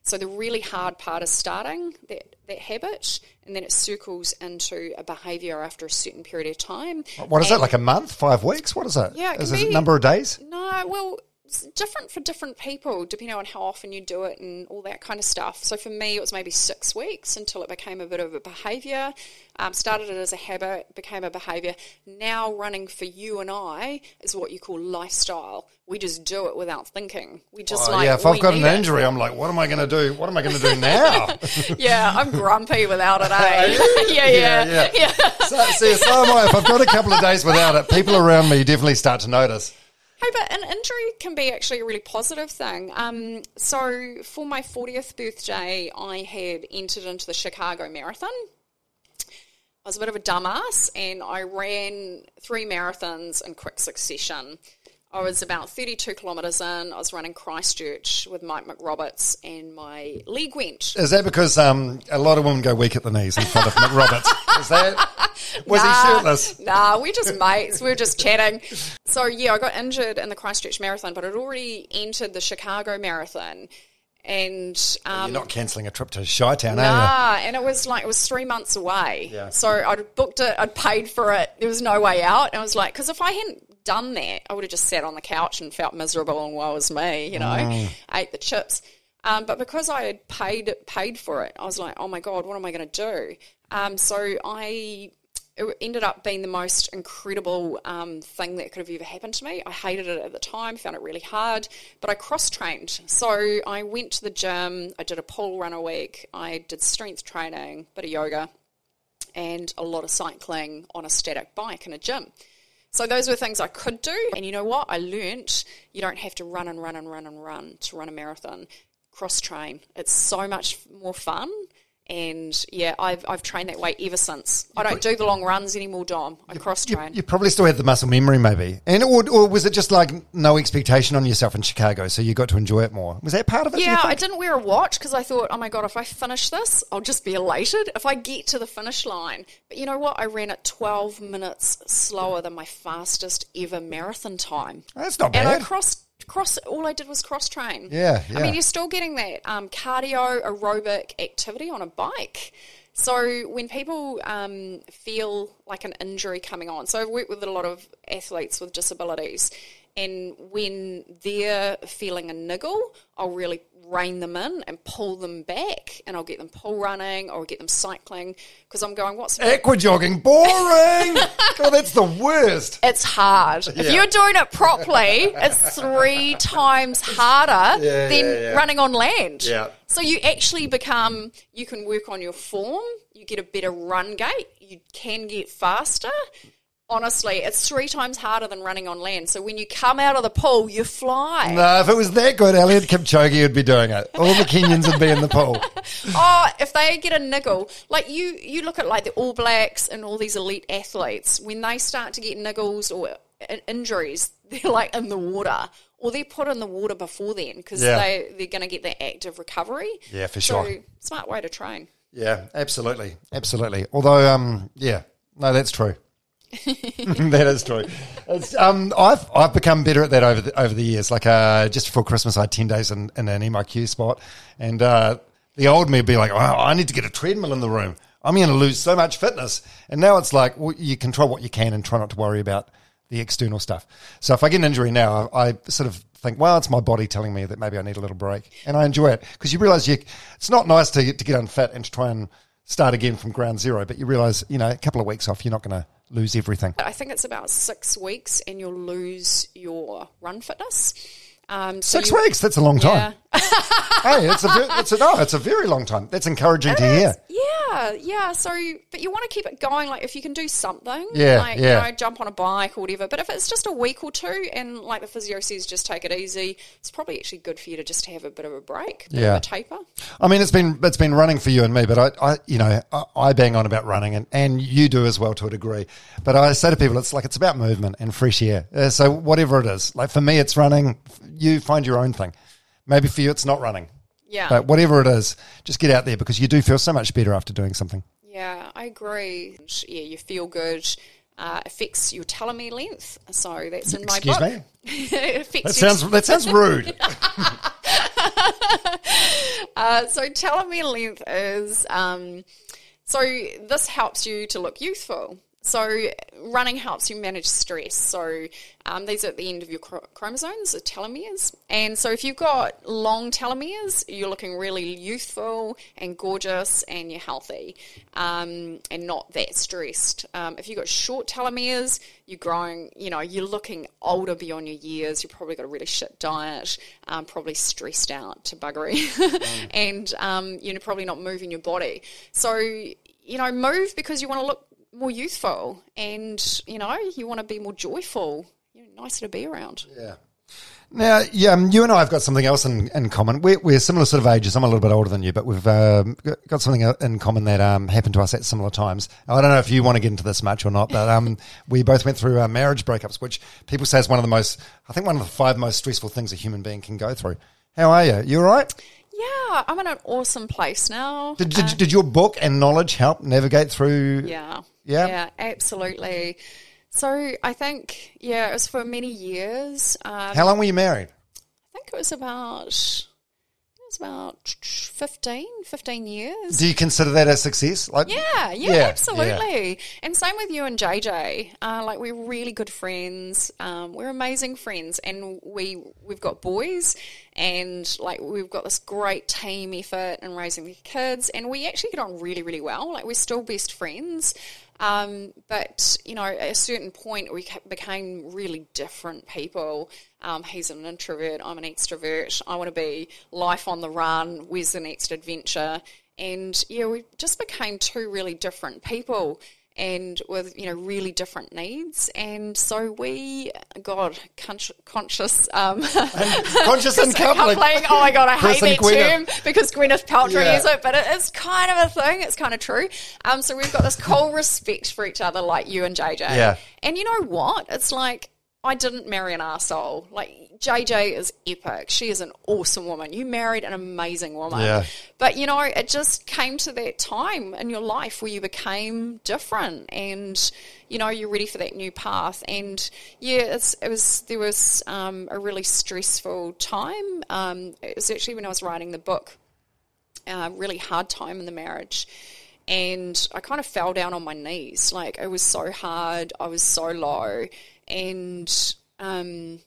So the really hard part is starting that, that habit, and then it circles into a behaviour after a certain period of time. What is that? Like a month, five weeks? What is that? Yeah, it is it a number of days? No, well, it's different for different people, depending on how often you do it and all that kind of stuff. So for me, it was maybe six weeks until it became a bit of a behaviour. Um, started it as a habit, became a behaviour. Now running for you and I is what you call lifestyle. We just do it without thinking. We just Oh, like yeah, if I've got an need it. injury, I'm like, what am I going to do? What am I going to do now? yeah, I'm grumpy without it. Eh? yeah, yeah, yeah. so, see, so am I. If I've got a couple of days without it, people around me definitely start to notice. Hey, but an injury can be actually a really positive thing. Um, so for my 40th birthday, I had entered into the Chicago Marathon. I was a bit of a dumbass and I ran three marathons in quick succession. I was about 32 kilometres in. I was running Christchurch with Mike McRoberts and my leg went. Is that because um, a lot of women go weak at the knees in front of McRoberts? Is that? Was he shirtless? Nah, we're just mates. We were just chatting. So yeah, I got injured in the Christchurch Marathon, but I'd already entered the Chicago Marathon. and um, You're not cancelling a trip to Chi Town, are Nah, and it was like it was three months away. Yeah. So I'd booked it, I'd paid for it. There was no way out. And I was like, because if I hadn't done that, I would have just sat on the couch and felt miserable and woe is me, you know, Mm. ate the chips. Um, but because I had paid paid for it, I was like, oh my god, what am I going to do? Um, so I it ended up being the most incredible um, thing that could have ever happened to me. I hated it at the time, found it really hard, but I cross trained. So I went to the gym, I did a pole run a week, I did strength training, bit of yoga, and a lot of cycling on a static bike in a gym. So those were things I could do. And you know what? I learnt you don't have to run and run and run and run to run a marathon. Cross train. It's so much more fun. And yeah, I've, I've trained that way ever since. I don't do the long runs anymore, Dom. I cross train. You probably still had the muscle memory, maybe. And or, or was it just like no expectation on yourself in Chicago, so you got to enjoy it more? Was that part of it? do Yeah, I didn't wear a watch because I thought, oh my God, if I finish this, I'll just be elated if I get to the finish line. But you know what? I ran it 12 minutes slower than my fastest ever marathon time. That's not bad. And I crossed. Cross. All I did was cross train. Yeah, I mean, you're still getting that um, cardio aerobic activity on a bike. So when people um, feel like an injury coming on, so I've worked with a lot of athletes with disabilities, and when they're feeling a niggle, I'll really rein them in and pull them back, and I'll get them pull running or get them cycling because I'm going, what's Aqua jogging, boring. God, that's the worst. it's hard. If you're doing it properly, it's three times harder Yeah, than yeah, yeah. running on land. Yeah. So you actually become, you can work on your form, you get a better run gait, you can get faster. Honestly, it's three times harder than running on land. So when you come out of the pool, you fly. No, if it was that good, Eliud Kipchoge would be doing it. All the Kenyans would be in the pool. Oh, if they get a niggle, like you, you look at like the All Blacks and all these elite athletes, when they start to get niggles or injuries, they're like in the water, or they're put in the water before then because Yeah. they they're going to get that active recovery. Yeah, for So sure. smart way to train. Yeah, absolutely, absolutely. Although, um, yeah, no, that's true. that is true. Um, I've I've become better at that over the, over the years. Like uh, just before Christmas, I had ten days in, in an MIQ spot, and uh, the old me would be like, "Oh, I need to get a treadmill in the room. I'm going to lose so much fitness." And now it's like, well, you control what you can and try not to worry about the external stuff. So if I get an injury now, I, I sort of think, well, it's my body telling me that maybe I need a little break, and I enjoy it because you realize you it's not nice to to get unfit and to try and start again from ground zero, but you realize you know a couple of weeks off, you're not going to lose everything. I think it's about six weeks, and you'll lose your run fitness. Um, so Six you- weeks, that's a long time. Yeah. hey, it's a it's a no, it's a very long time. That's encouraging to hear. Yeah, yeah. So, but you want to keep it going. Like, if you can do something, Yeah, like yeah. you know, jump on a bike or whatever. But if it's just a week or two, and like the physio says, just take it easy. It's probably actually good for you to just have a bit of a break, Yeah. a taper. I mean, it's been it's been running for you and me, but I, I you know, I, I bang on about running, and, and you do as well to a degree. But I say to people, it's like it's about movement and fresh air. Uh, so whatever it is, like for me, it's running. You find your own thing. Maybe for you, it's not running. Yeah, But whatever it is, just get out there because you do feel so much better after doing something. yeah, I agree. Yeah, you feel good. Uh, affects your telomere length, so that's in my Excuse book. me. it affects That sounds that sounds rude. Uh, so telomere length is um, so this helps you to look youthful. So running helps you manage stress. So um, these are at the end of your chromosomes, the telomeres. And so if you've got long telomeres, you're looking really youthful and gorgeous, and you're healthy, um, and not that stressed. Um, if you've got short telomeres, you're growing. You know, you're looking older beyond your years. You've probably got a really shit diet, um, probably stressed out to buggery, and um, you're probably not moving your body. So you know, move because you want to look more youthful and, you know, you want to be more joyful. You're nicer to be around. Yeah. Now, yeah, um, you and I have got something else in, in common. We're, we're similar sort of ages. I'm a little bit older than you, but we've um, got something in common that um, happened to us at similar times. I don't know if you want to get into this much or not, but um, we both went through uh, marriage breakups, which people say is one of the most, I think, one of the five most stressful things a human being can go through. How are you? You all right? Yeah, I'm in an awesome place now. Did, did, did your book and knowledge help navigate through? Yeah. Yeah? Yeah, absolutely. So I think, yeah, it was for many years. Um, How long were you married? I think it was about it was about 15, 15 years. Do you consider that a success? Like, Yeah, yeah, Yeah, absolutely. And same with you and JJ. Uh, like we're really good friends. Um, we're amazing friends, and we we've got boys, and like we've got this great team effort in raising the kids, and we actually get on really, really well. Like we're still best friends. Um, but you know, at a certain point, we became really different people. Um, he's an introvert. I'm an extrovert. I want to be life on the run. Where's the next adventure? And yeah, we just became two really different people and with you know really different needs and so we god con- conscious um Conscious and coupling. coupling. Oh my god, I Chris hate that Gwyneth. term because Gwyneth Paltrow Yeah. uses it, but it is kind of a thing. It's kind of true. Um, so we've got this cool respect for each other, like you and JJ. Yeah. And you know what? It's like I didn't marry an asshole. Like JJ is epic. She is an awesome woman. You married an amazing woman. Yeah. But you know, it just came to that time in your life where you became different and you know, you're ready for that new path. And yeah, it's, it was there was um, a really stressful time. Um, it was actually when I was writing the book, uh, really hard time in the marriage. And I kind of fell down on my knees. Like it was so hard. I was so low. And um,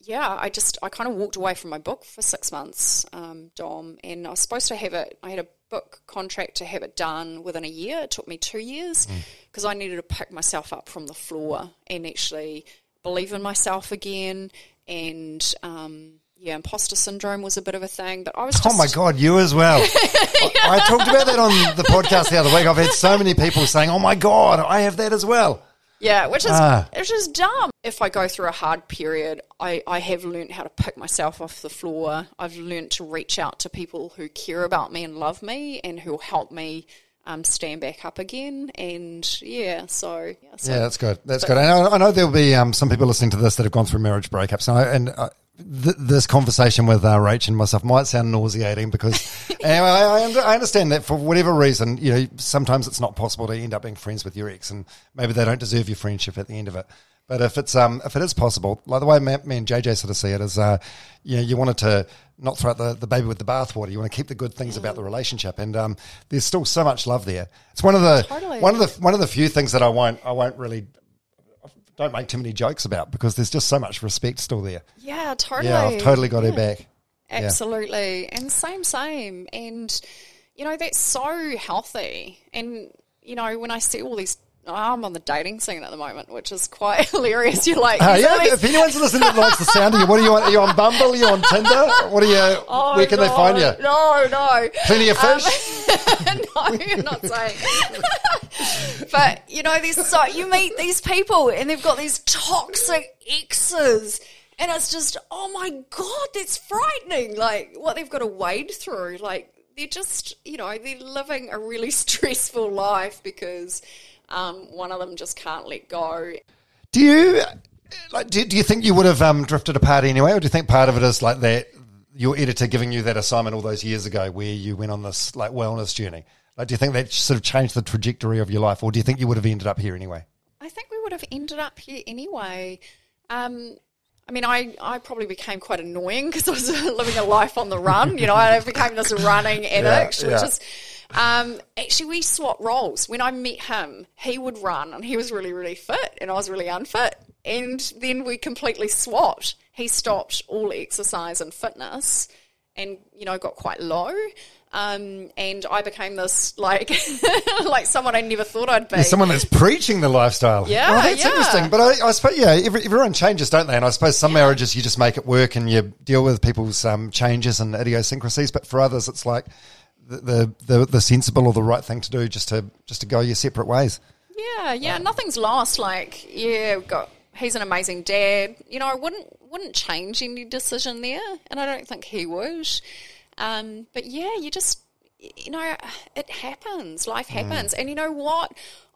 yeah, I just I kind of walked away from my book for six months, um, Dom, and I was supposed to have it. I had a book contract to have it done within a year. It took me two years because I needed to pick myself up from the floor and actually believe in myself again. And um, yeah, imposter syndrome was a bit of a thing, but I was. Just, Oh my God, you as well. I, I talked about that on the podcast the other week. I've had so many people saying, "Oh my God, I have that as well." Yeah, which is Ah. which is dumb. If I go through a hard period, I, I have learnt how to pick myself off the floor. I've learnt to reach out to people who care about me and love me and who'll help me um, stand back up again. And yeah, so yeah, so Yeah, that's good. That's good. I know, I know there'll be um, some people listening to this that have gone through marriage breakups, and, I, and uh, th- this conversation with uh, Rach and myself might sound nauseating because anyway, I, I, understand that for whatever reason, you know, sometimes it's not possible to end up being friends with your ex, and maybe they don't deserve your friendship at the end of it. But if it's um if it is possible, like the way me, me and JJ sort of see it is, uh, you know, you wanted to not throw out the, the baby with the bathwater. You want to keep the good things about the relationship, and um, there's still so much love there. It's one of the Totally. one of the one of the few things that I won't I won't really don't make too many jokes about because there's just so much respect still there. yeah, totally. Yeah, I've totally got her back. Absolutely. And same, same. And, you know, that's so healthy. And, you know, when I see all these, I'm on the dating scene at the moment, which is quite hilarious. You're like, Uh, yeah, if anyone's listening that likes the sound of you, what are you on? Are you on Bumble? Are you on Tinder? What are you? Oh, where can they find you? No, no. Plenty of fish. no, you're not saying. but you know, there's so you meet these people and they've got these toxic exes, and it's just, oh my god, that's frightening. Like what they've got to wade through. Like they're just, you know, they're living a really stressful life because um, one of them just can't let go. Do you like? Do, do you think you would have um, drifted apart anyway, or do you think part of it is like that? Your editor giving you that assignment all those years ago, where you went on this like wellness journey. Like, do you think that sort of changed the trajectory of your life, or do you think you would have ended up here anyway? I think we would have ended up here anyway. Um, I mean, I, I probably became quite annoying because I was living a life on the run. You know, I became this running addict, which yeah. is. Um, actually, we swapped roles. When I met him, he would run and he was really, really fit, and I was really unfit. And then we completely swapped. He stopped all exercise and fitness and, you know, got quite low. Um, and I became this like like someone I never thought I'd be. Someone that's preaching the lifestyle. Yeah, oh, that's yeah. interesting. But I, I suppose, yeah, every, everyone changes, don't they? And I suppose some marriages you just make it work and you deal with people's um, changes and idiosyncrasies. But for others, it's like the, the the sensible or the right thing to do, just to just to go your separate ways. Yeah, yeah, nothing's lost. Like, yeah, we've got he's an amazing dad. You know, I wouldn't wouldn't change any decision there, and I don't think he would. Um, but yeah, you just you know, it happens. Life happens, and you know what?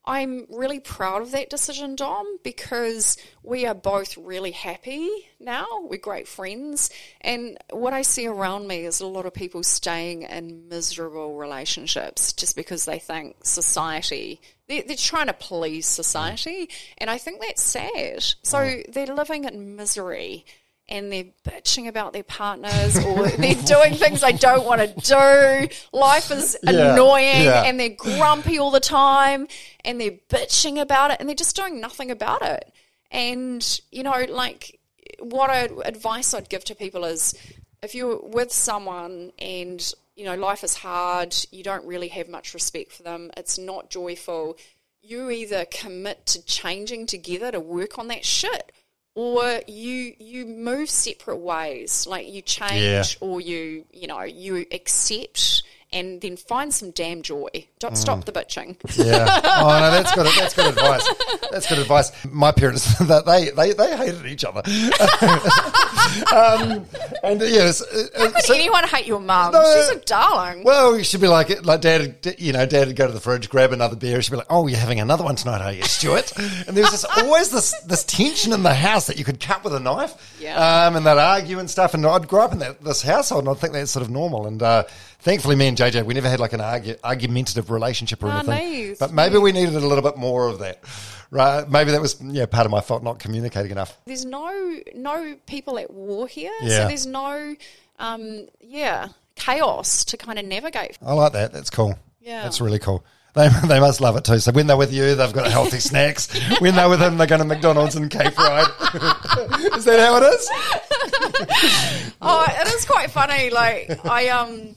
I'm really proud of that decision, Dom, because we are both really happy now. We're great friends. And what I see around me is a lot of people staying in miserable relationships just because they think society, they're, they're trying to please society. Mm. And I think that's sad. So mm. they're living in misery. And they're bitching about their partners or they're doing things they don't want to do. Life is Yeah, annoying yeah. and they're grumpy all the time and they're bitching about it and they're just doing nothing about it. And, you know, like what I, advice I'd give to people is if you're with someone and, you know, life is hard, you don't really have much respect for them, it's not joyful, you either commit to changing together to work on that shit or you you move separate ways like you change Yeah. or you you know you accept and then find some damn joy don't stop the bitching Yeah. Oh no, that's good. That's good advice. That's good advice. My parents, that they they they hated each other. um, and yes, uh, uh, Could so- anyone hate your mum No, she's a darling well, you should be like like dad. You know, dad would go to the fridge, grab another beer. She'd be like, "Oh, you're having another one tonight, are you, Stuart?" And there was this, always this this tension in the house that you could cut with a knife. Yeah. Um, and they'd argue and stuff. And I'd grow up in that this household, and I think that's sort of normal. And uh, thankfully, me and JJ, we never had like an argu- argumentative relationship or Ah, anything. nice. But maybe we needed a little bit more of that. Right? Maybe that was yeah part of my fault not communicating enough. there's no no people at war here Yeah. so there's no um yeah chaos to kind of navigate I like that. That's cool. Yeah. That's really cool. They, they must love it too. So when they're with you, they've got healthy snacks. When they're with him, they're going to McDonald's and Cape Ride. is that how it is? Oh, it is quite funny. Like I um,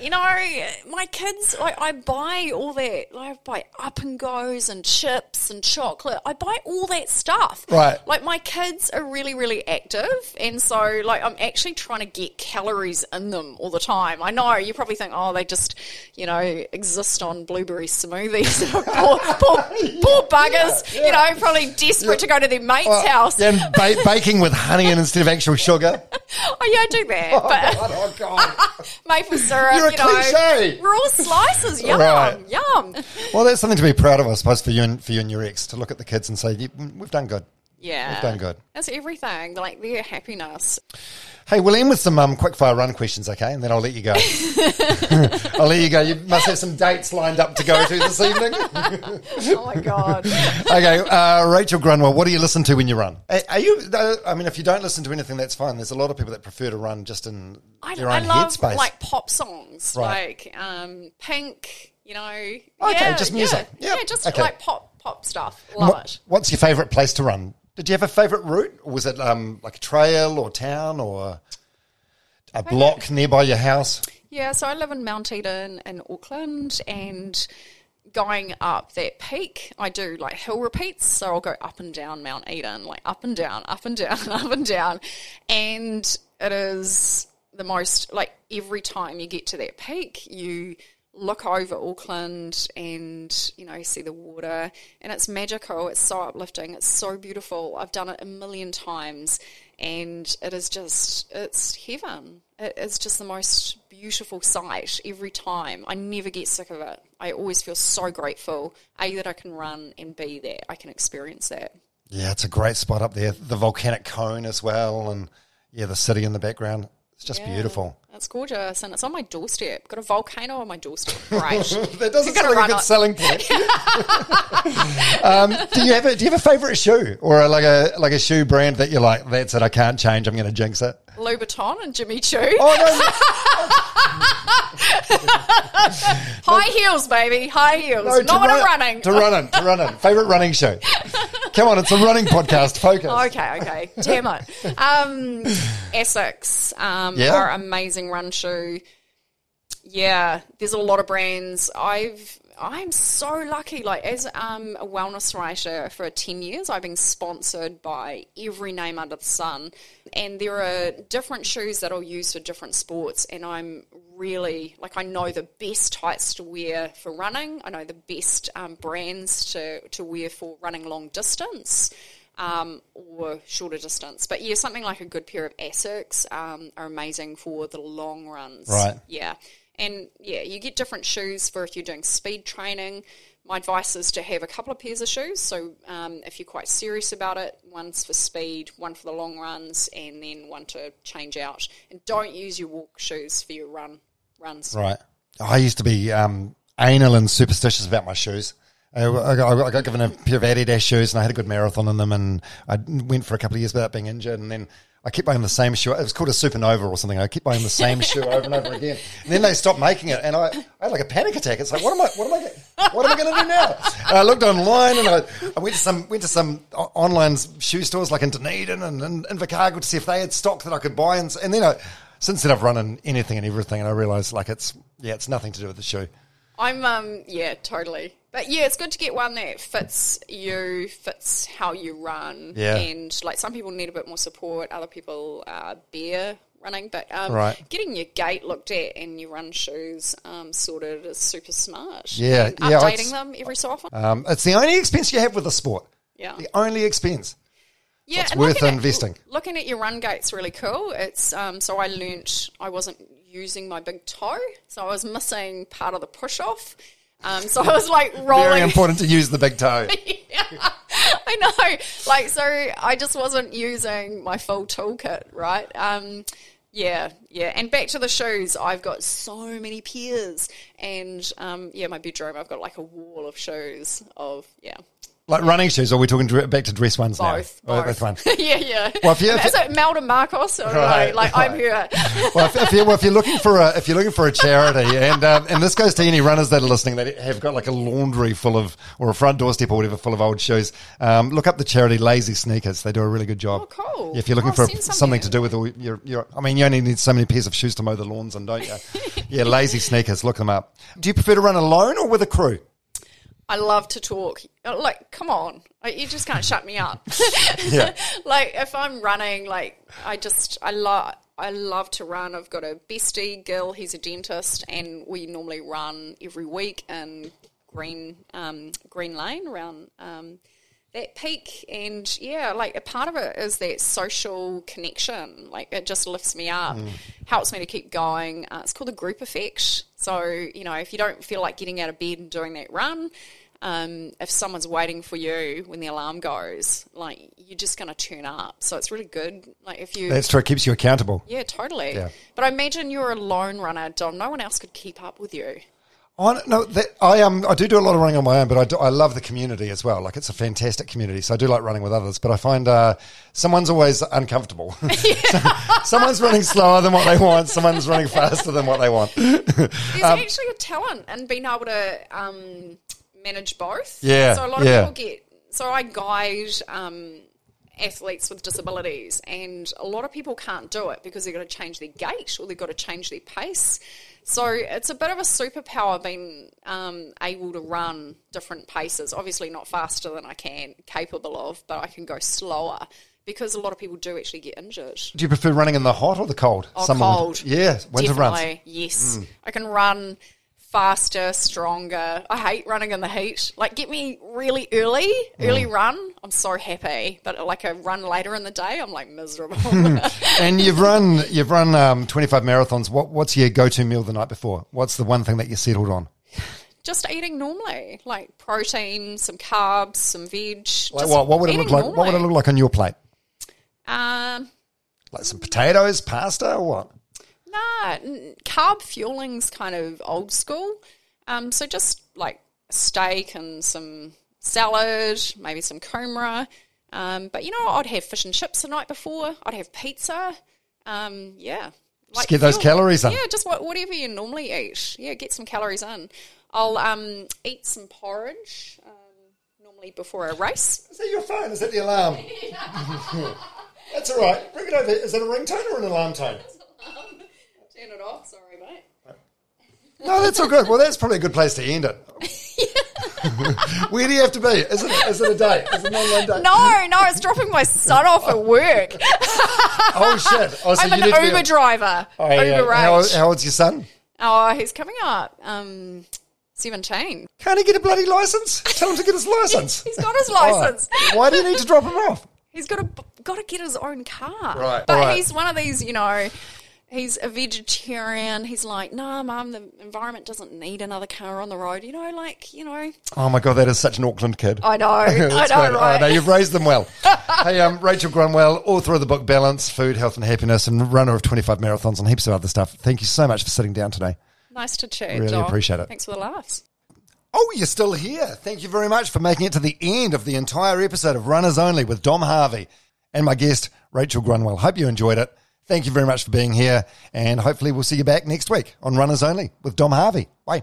you know, my kids like I buy all that. Like I buy up and goes and chips and chocolate. I buy all that stuff. Right. Like my kids are really really active, and so like I'm actually trying to get calories in them all the time. I know you probably think, oh, they just you know exist on blueberry smoothies. poor, poor, poor buggers. You know, probably desperate to go to their mate's house. Yeah, and ba- baking with honey instead of actual sugar. Oh yeah, I do that. Oh, but God, oh God. maple syrup. You're a you know, cliche. raw slices. Yum, Right. yum. Well, that's something to be proud of, I suppose, for you and for you and your ex to look at the kids and say, "We've done good." Yeah, We've done good. That's everything. Like their happiness. Hey, we'll end with some um, quick fire run questions, okay? And then I'll let you go. I'll let you go. You must have some dates lined up to go to this evening. Oh my god. okay, uh, Rachel Grunwell, what do you listen to when you run? Are, are you? Uh, I mean, if you don't listen to anything, that's fine. There's a lot of people that prefer to run just in I, their I own love headspace. like pop songs, Right. like um, Pink. You know. Okay, yeah, just music. Yeah, Yep. just Okay. like pop pop stuff. Love What- it. what's your favourite place to run? Did you have a favourite route, or was it um, like a trail or town or a block nearby your house? Yeah, so I live in Mount Eden in Auckland and going up that peak, I do like hill repeats. So I'll go up and down Mount Eden, like up and down, up and down, up and down. And it is the most, like every time you get to that peak, you look over Auckland and, you know, see the water and it's magical. It's so uplifting. It's so beautiful. I've done it a million times and it is just, it's heaven. It is just the most beautiful sight every time. I never get sick of it. I always feel so grateful, A, that I can run and B, that I can experience that. Yeah, it's a great spot up there. The volcanic cone as well, and yeah, the city in the background. It's just beautiful. It's gorgeous and it's on my doorstep. Got a volcano on my doorstep. Great. That doesn't sound like a good selling point. um, do you have a Do you have a favourite shoe or a, like a like a shoe brand that you're like that's it? I can't change. I'm going to jinx it. Louboutin and Jimmy Choo. Oh High heels, baby. High heels. no, no! Not when run, I'm running. To running, to running. Favourite running shoe. Come on, it's a running podcast. Focus. Okay, okay. Damn it. Um, ASICS um, Yeah? are amazing run shoe. Yeah, there's a lot of brands. I've I'm so lucky. Like as um, a wellness writer for ten years, I've been sponsored by every name under the sun, and there are different shoes that I'll use for different sports. And I'm really like I know the best tights to wear for running. I know the best um, brands to to wear for running long distance um, or shorter distance. But yeah, something like a good pair of ASICS um, are amazing for the long runs. Right. Yeah. And yeah, you get different shoes for if you're doing speed training. My advice is to have a couple of pairs of shoes. So um, if you're quite serious about it, one's for speed, one for the long runs, and then one to change out. And don't use your walk shoes for your run runs. Right. I used to be um, anal and superstitious about my shoes. I, I got, I got given a pair of Adidas shoes and I had a good marathon in them and I went for a couple of years without being injured and then I kept buying the same shoe. It was called a supernova or something. I kept buying the same shoe over and over again. And then they stopped making it and I, I had like a panic attack. It's like, what am I, what am I, what am I going to do now? And I looked online and I, I went to some, went to some online shoe stores like in Dunedin and in Invercargill to see if they had stock that I could buy. And, and then I, since then I've run in anything and everything and I realized like it's, yeah, it's nothing to do with the shoe. I'm um yeah, totally. But yeah, it's good to get one that fits you, fits how you run. Yeah. And like some people need a bit more support, other people are bare running. But um, Right. getting your gait looked at and your run shoes um, sorted is super smart. Yeah, And yeah, Updating them every so often. Um, it's the only expense you have with the sport. yeah. The only expense. Yeah, it's worth looking at- investing. looking at your run gate's really cool. It's um, so I learnt I wasn't using my big toe, so I was missing part of the push off. Um, so I was like rolling. Very important to use the big toe. I know, like so I just wasn't using my full toolkit, right? Um, yeah, yeah. And back to the shoes, I've got so many pairs, and um, yeah, my bedroom, I've got like a wall of shoes of yeah. Like running shoes, or are we talking back to dress ones now? Both, Oh, both. Both one. yeah, yeah. Well, if you- if Is you- it Imelda Marcos? Or Right, like, I'm right. here. well, if, if, you're, well, if you're looking for a if you're looking for a charity, and um, and this goes to any runners that are listening that have got like a laundry full of or a front doorstep or whatever full of old shoes, um, look up the charity Lazy Sneakers. They do a really good job. Oh, cool. Yeah, if you're looking I'll for send some something to do with all your, your, I mean, you only need so many pairs of shoes to mow the lawns, and don't you? yeah, Lazy Sneakers. Look them up. Do you prefer to run alone or with a crew? I love to talk. Like, come on, Like, you just can't shut me up. Yeah. like if I'm running, like I just I love I love to run. I've got a bestie, Gil. He's a dentist, and we normally run every week in Green um, Green Lane around. Um, that peak and yeah like a part of it is that social connection like it just lifts me up helps me to keep going uh, it's called the group effect so you know if you don't feel like getting out of bed and doing that run um, if someone's waiting for you when the alarm goes like you're just going to turn up so it's really good like if you That's true. It keeps you accountable. yeah totally Yeah. but i imagine you're a lone runner dom no one else could keep up with you Oh, no, that, I um, I do do a lot of running on my own, but I, do, I love the community as well. Like it's a fantastic community, so I do like running with others. But I find uh, someone's always uncomfortable. someone's running slower than what they want. Someone's running faster than what they want. There's actually a talent in being able to um, manage both. Yeah, So a lot of yeah. people get. So I guide um, athletes with disabilities, and a lot of people can't do it because they've got to change their gait or they've got to change their pace. So it's a bit of a superpower being um, able to run different paces. Obviously, not faster than I can, capable of, but I can go slower because a lot of people do actually get injured. Do you prefer running in the hot or the cold? Oh, Summer, cold. Yeah, winter runs. Yes. Mm. I can run faster, stronger. I hate running in the heat. Like, get me really early, early Mm. run. I'm so happy. But like a run later in the day, I'm like miserable. And you've run you've run um, twenty five marathons. What what's your go to meal the night before? What's the one thing that you settled on? Just eating normally, like protein, some carbs, some veg. Like what? What would it look like? What would it look like on your plate? Um, Like some potatoes, pasta, or what? Nah, carb fueling's kind of old school. Um, so just like steak and some salad, maybe some kumara. Um, but you know, I'd have fish and chips the night before. I'd have pizza. Um, yeah, like get those calories in. Yeah, just what, whatever you normally eat. Yeah, get some calories in. I'll um, eat some porridge um, normally before a race. Is that your phone? Is that the alarm? That's all right. Bring it over. Is it a ringtone or an alarm tone? Turn it off. Sorry, mate. No, that's all good. Well, that's probably a good place to end it. Where do you have to be? Is it, is it a date? Is it an online date? No, no, it's dropping my son off at work. Oh, shit. Oh, so I'm you an need to be- Uber driver. Oh, yeah. Uber How, rage. how old's your son? oh, he's coming up. Um, 17. Can't he get a bloody license? Tell him to get his license. He's got his license. Why do you need to drop him off? He's got to got to get his own car. Right, But right. he's one of these, you know. He's a vegetarian. He's like, nah, mum, the environment doesn't need another car on the road. You know, like, you know. Oh my god, that is such an Auckland kid. I know, I know, That's right? Oh, no, you've raised them well. hey, um, Rachel Grunwell, author of the book Balance, Food, Health and Happiness, and runner of 25 marathons and heaps of other stuff. Thank you so much for sitting down today. nice to chat. Really Dom. appreciate it. Thanks for the laughs. Oh, you're still here. Thank you very much for making it to the end of the entire episode of Runners Only with Dom Harvey and my guest, Rachel Grunwell. Hope you enjoyed it. Thank you very much for being here, and hopefully, we'll see you back next week on Runners Only with Dom Harvey. Bye.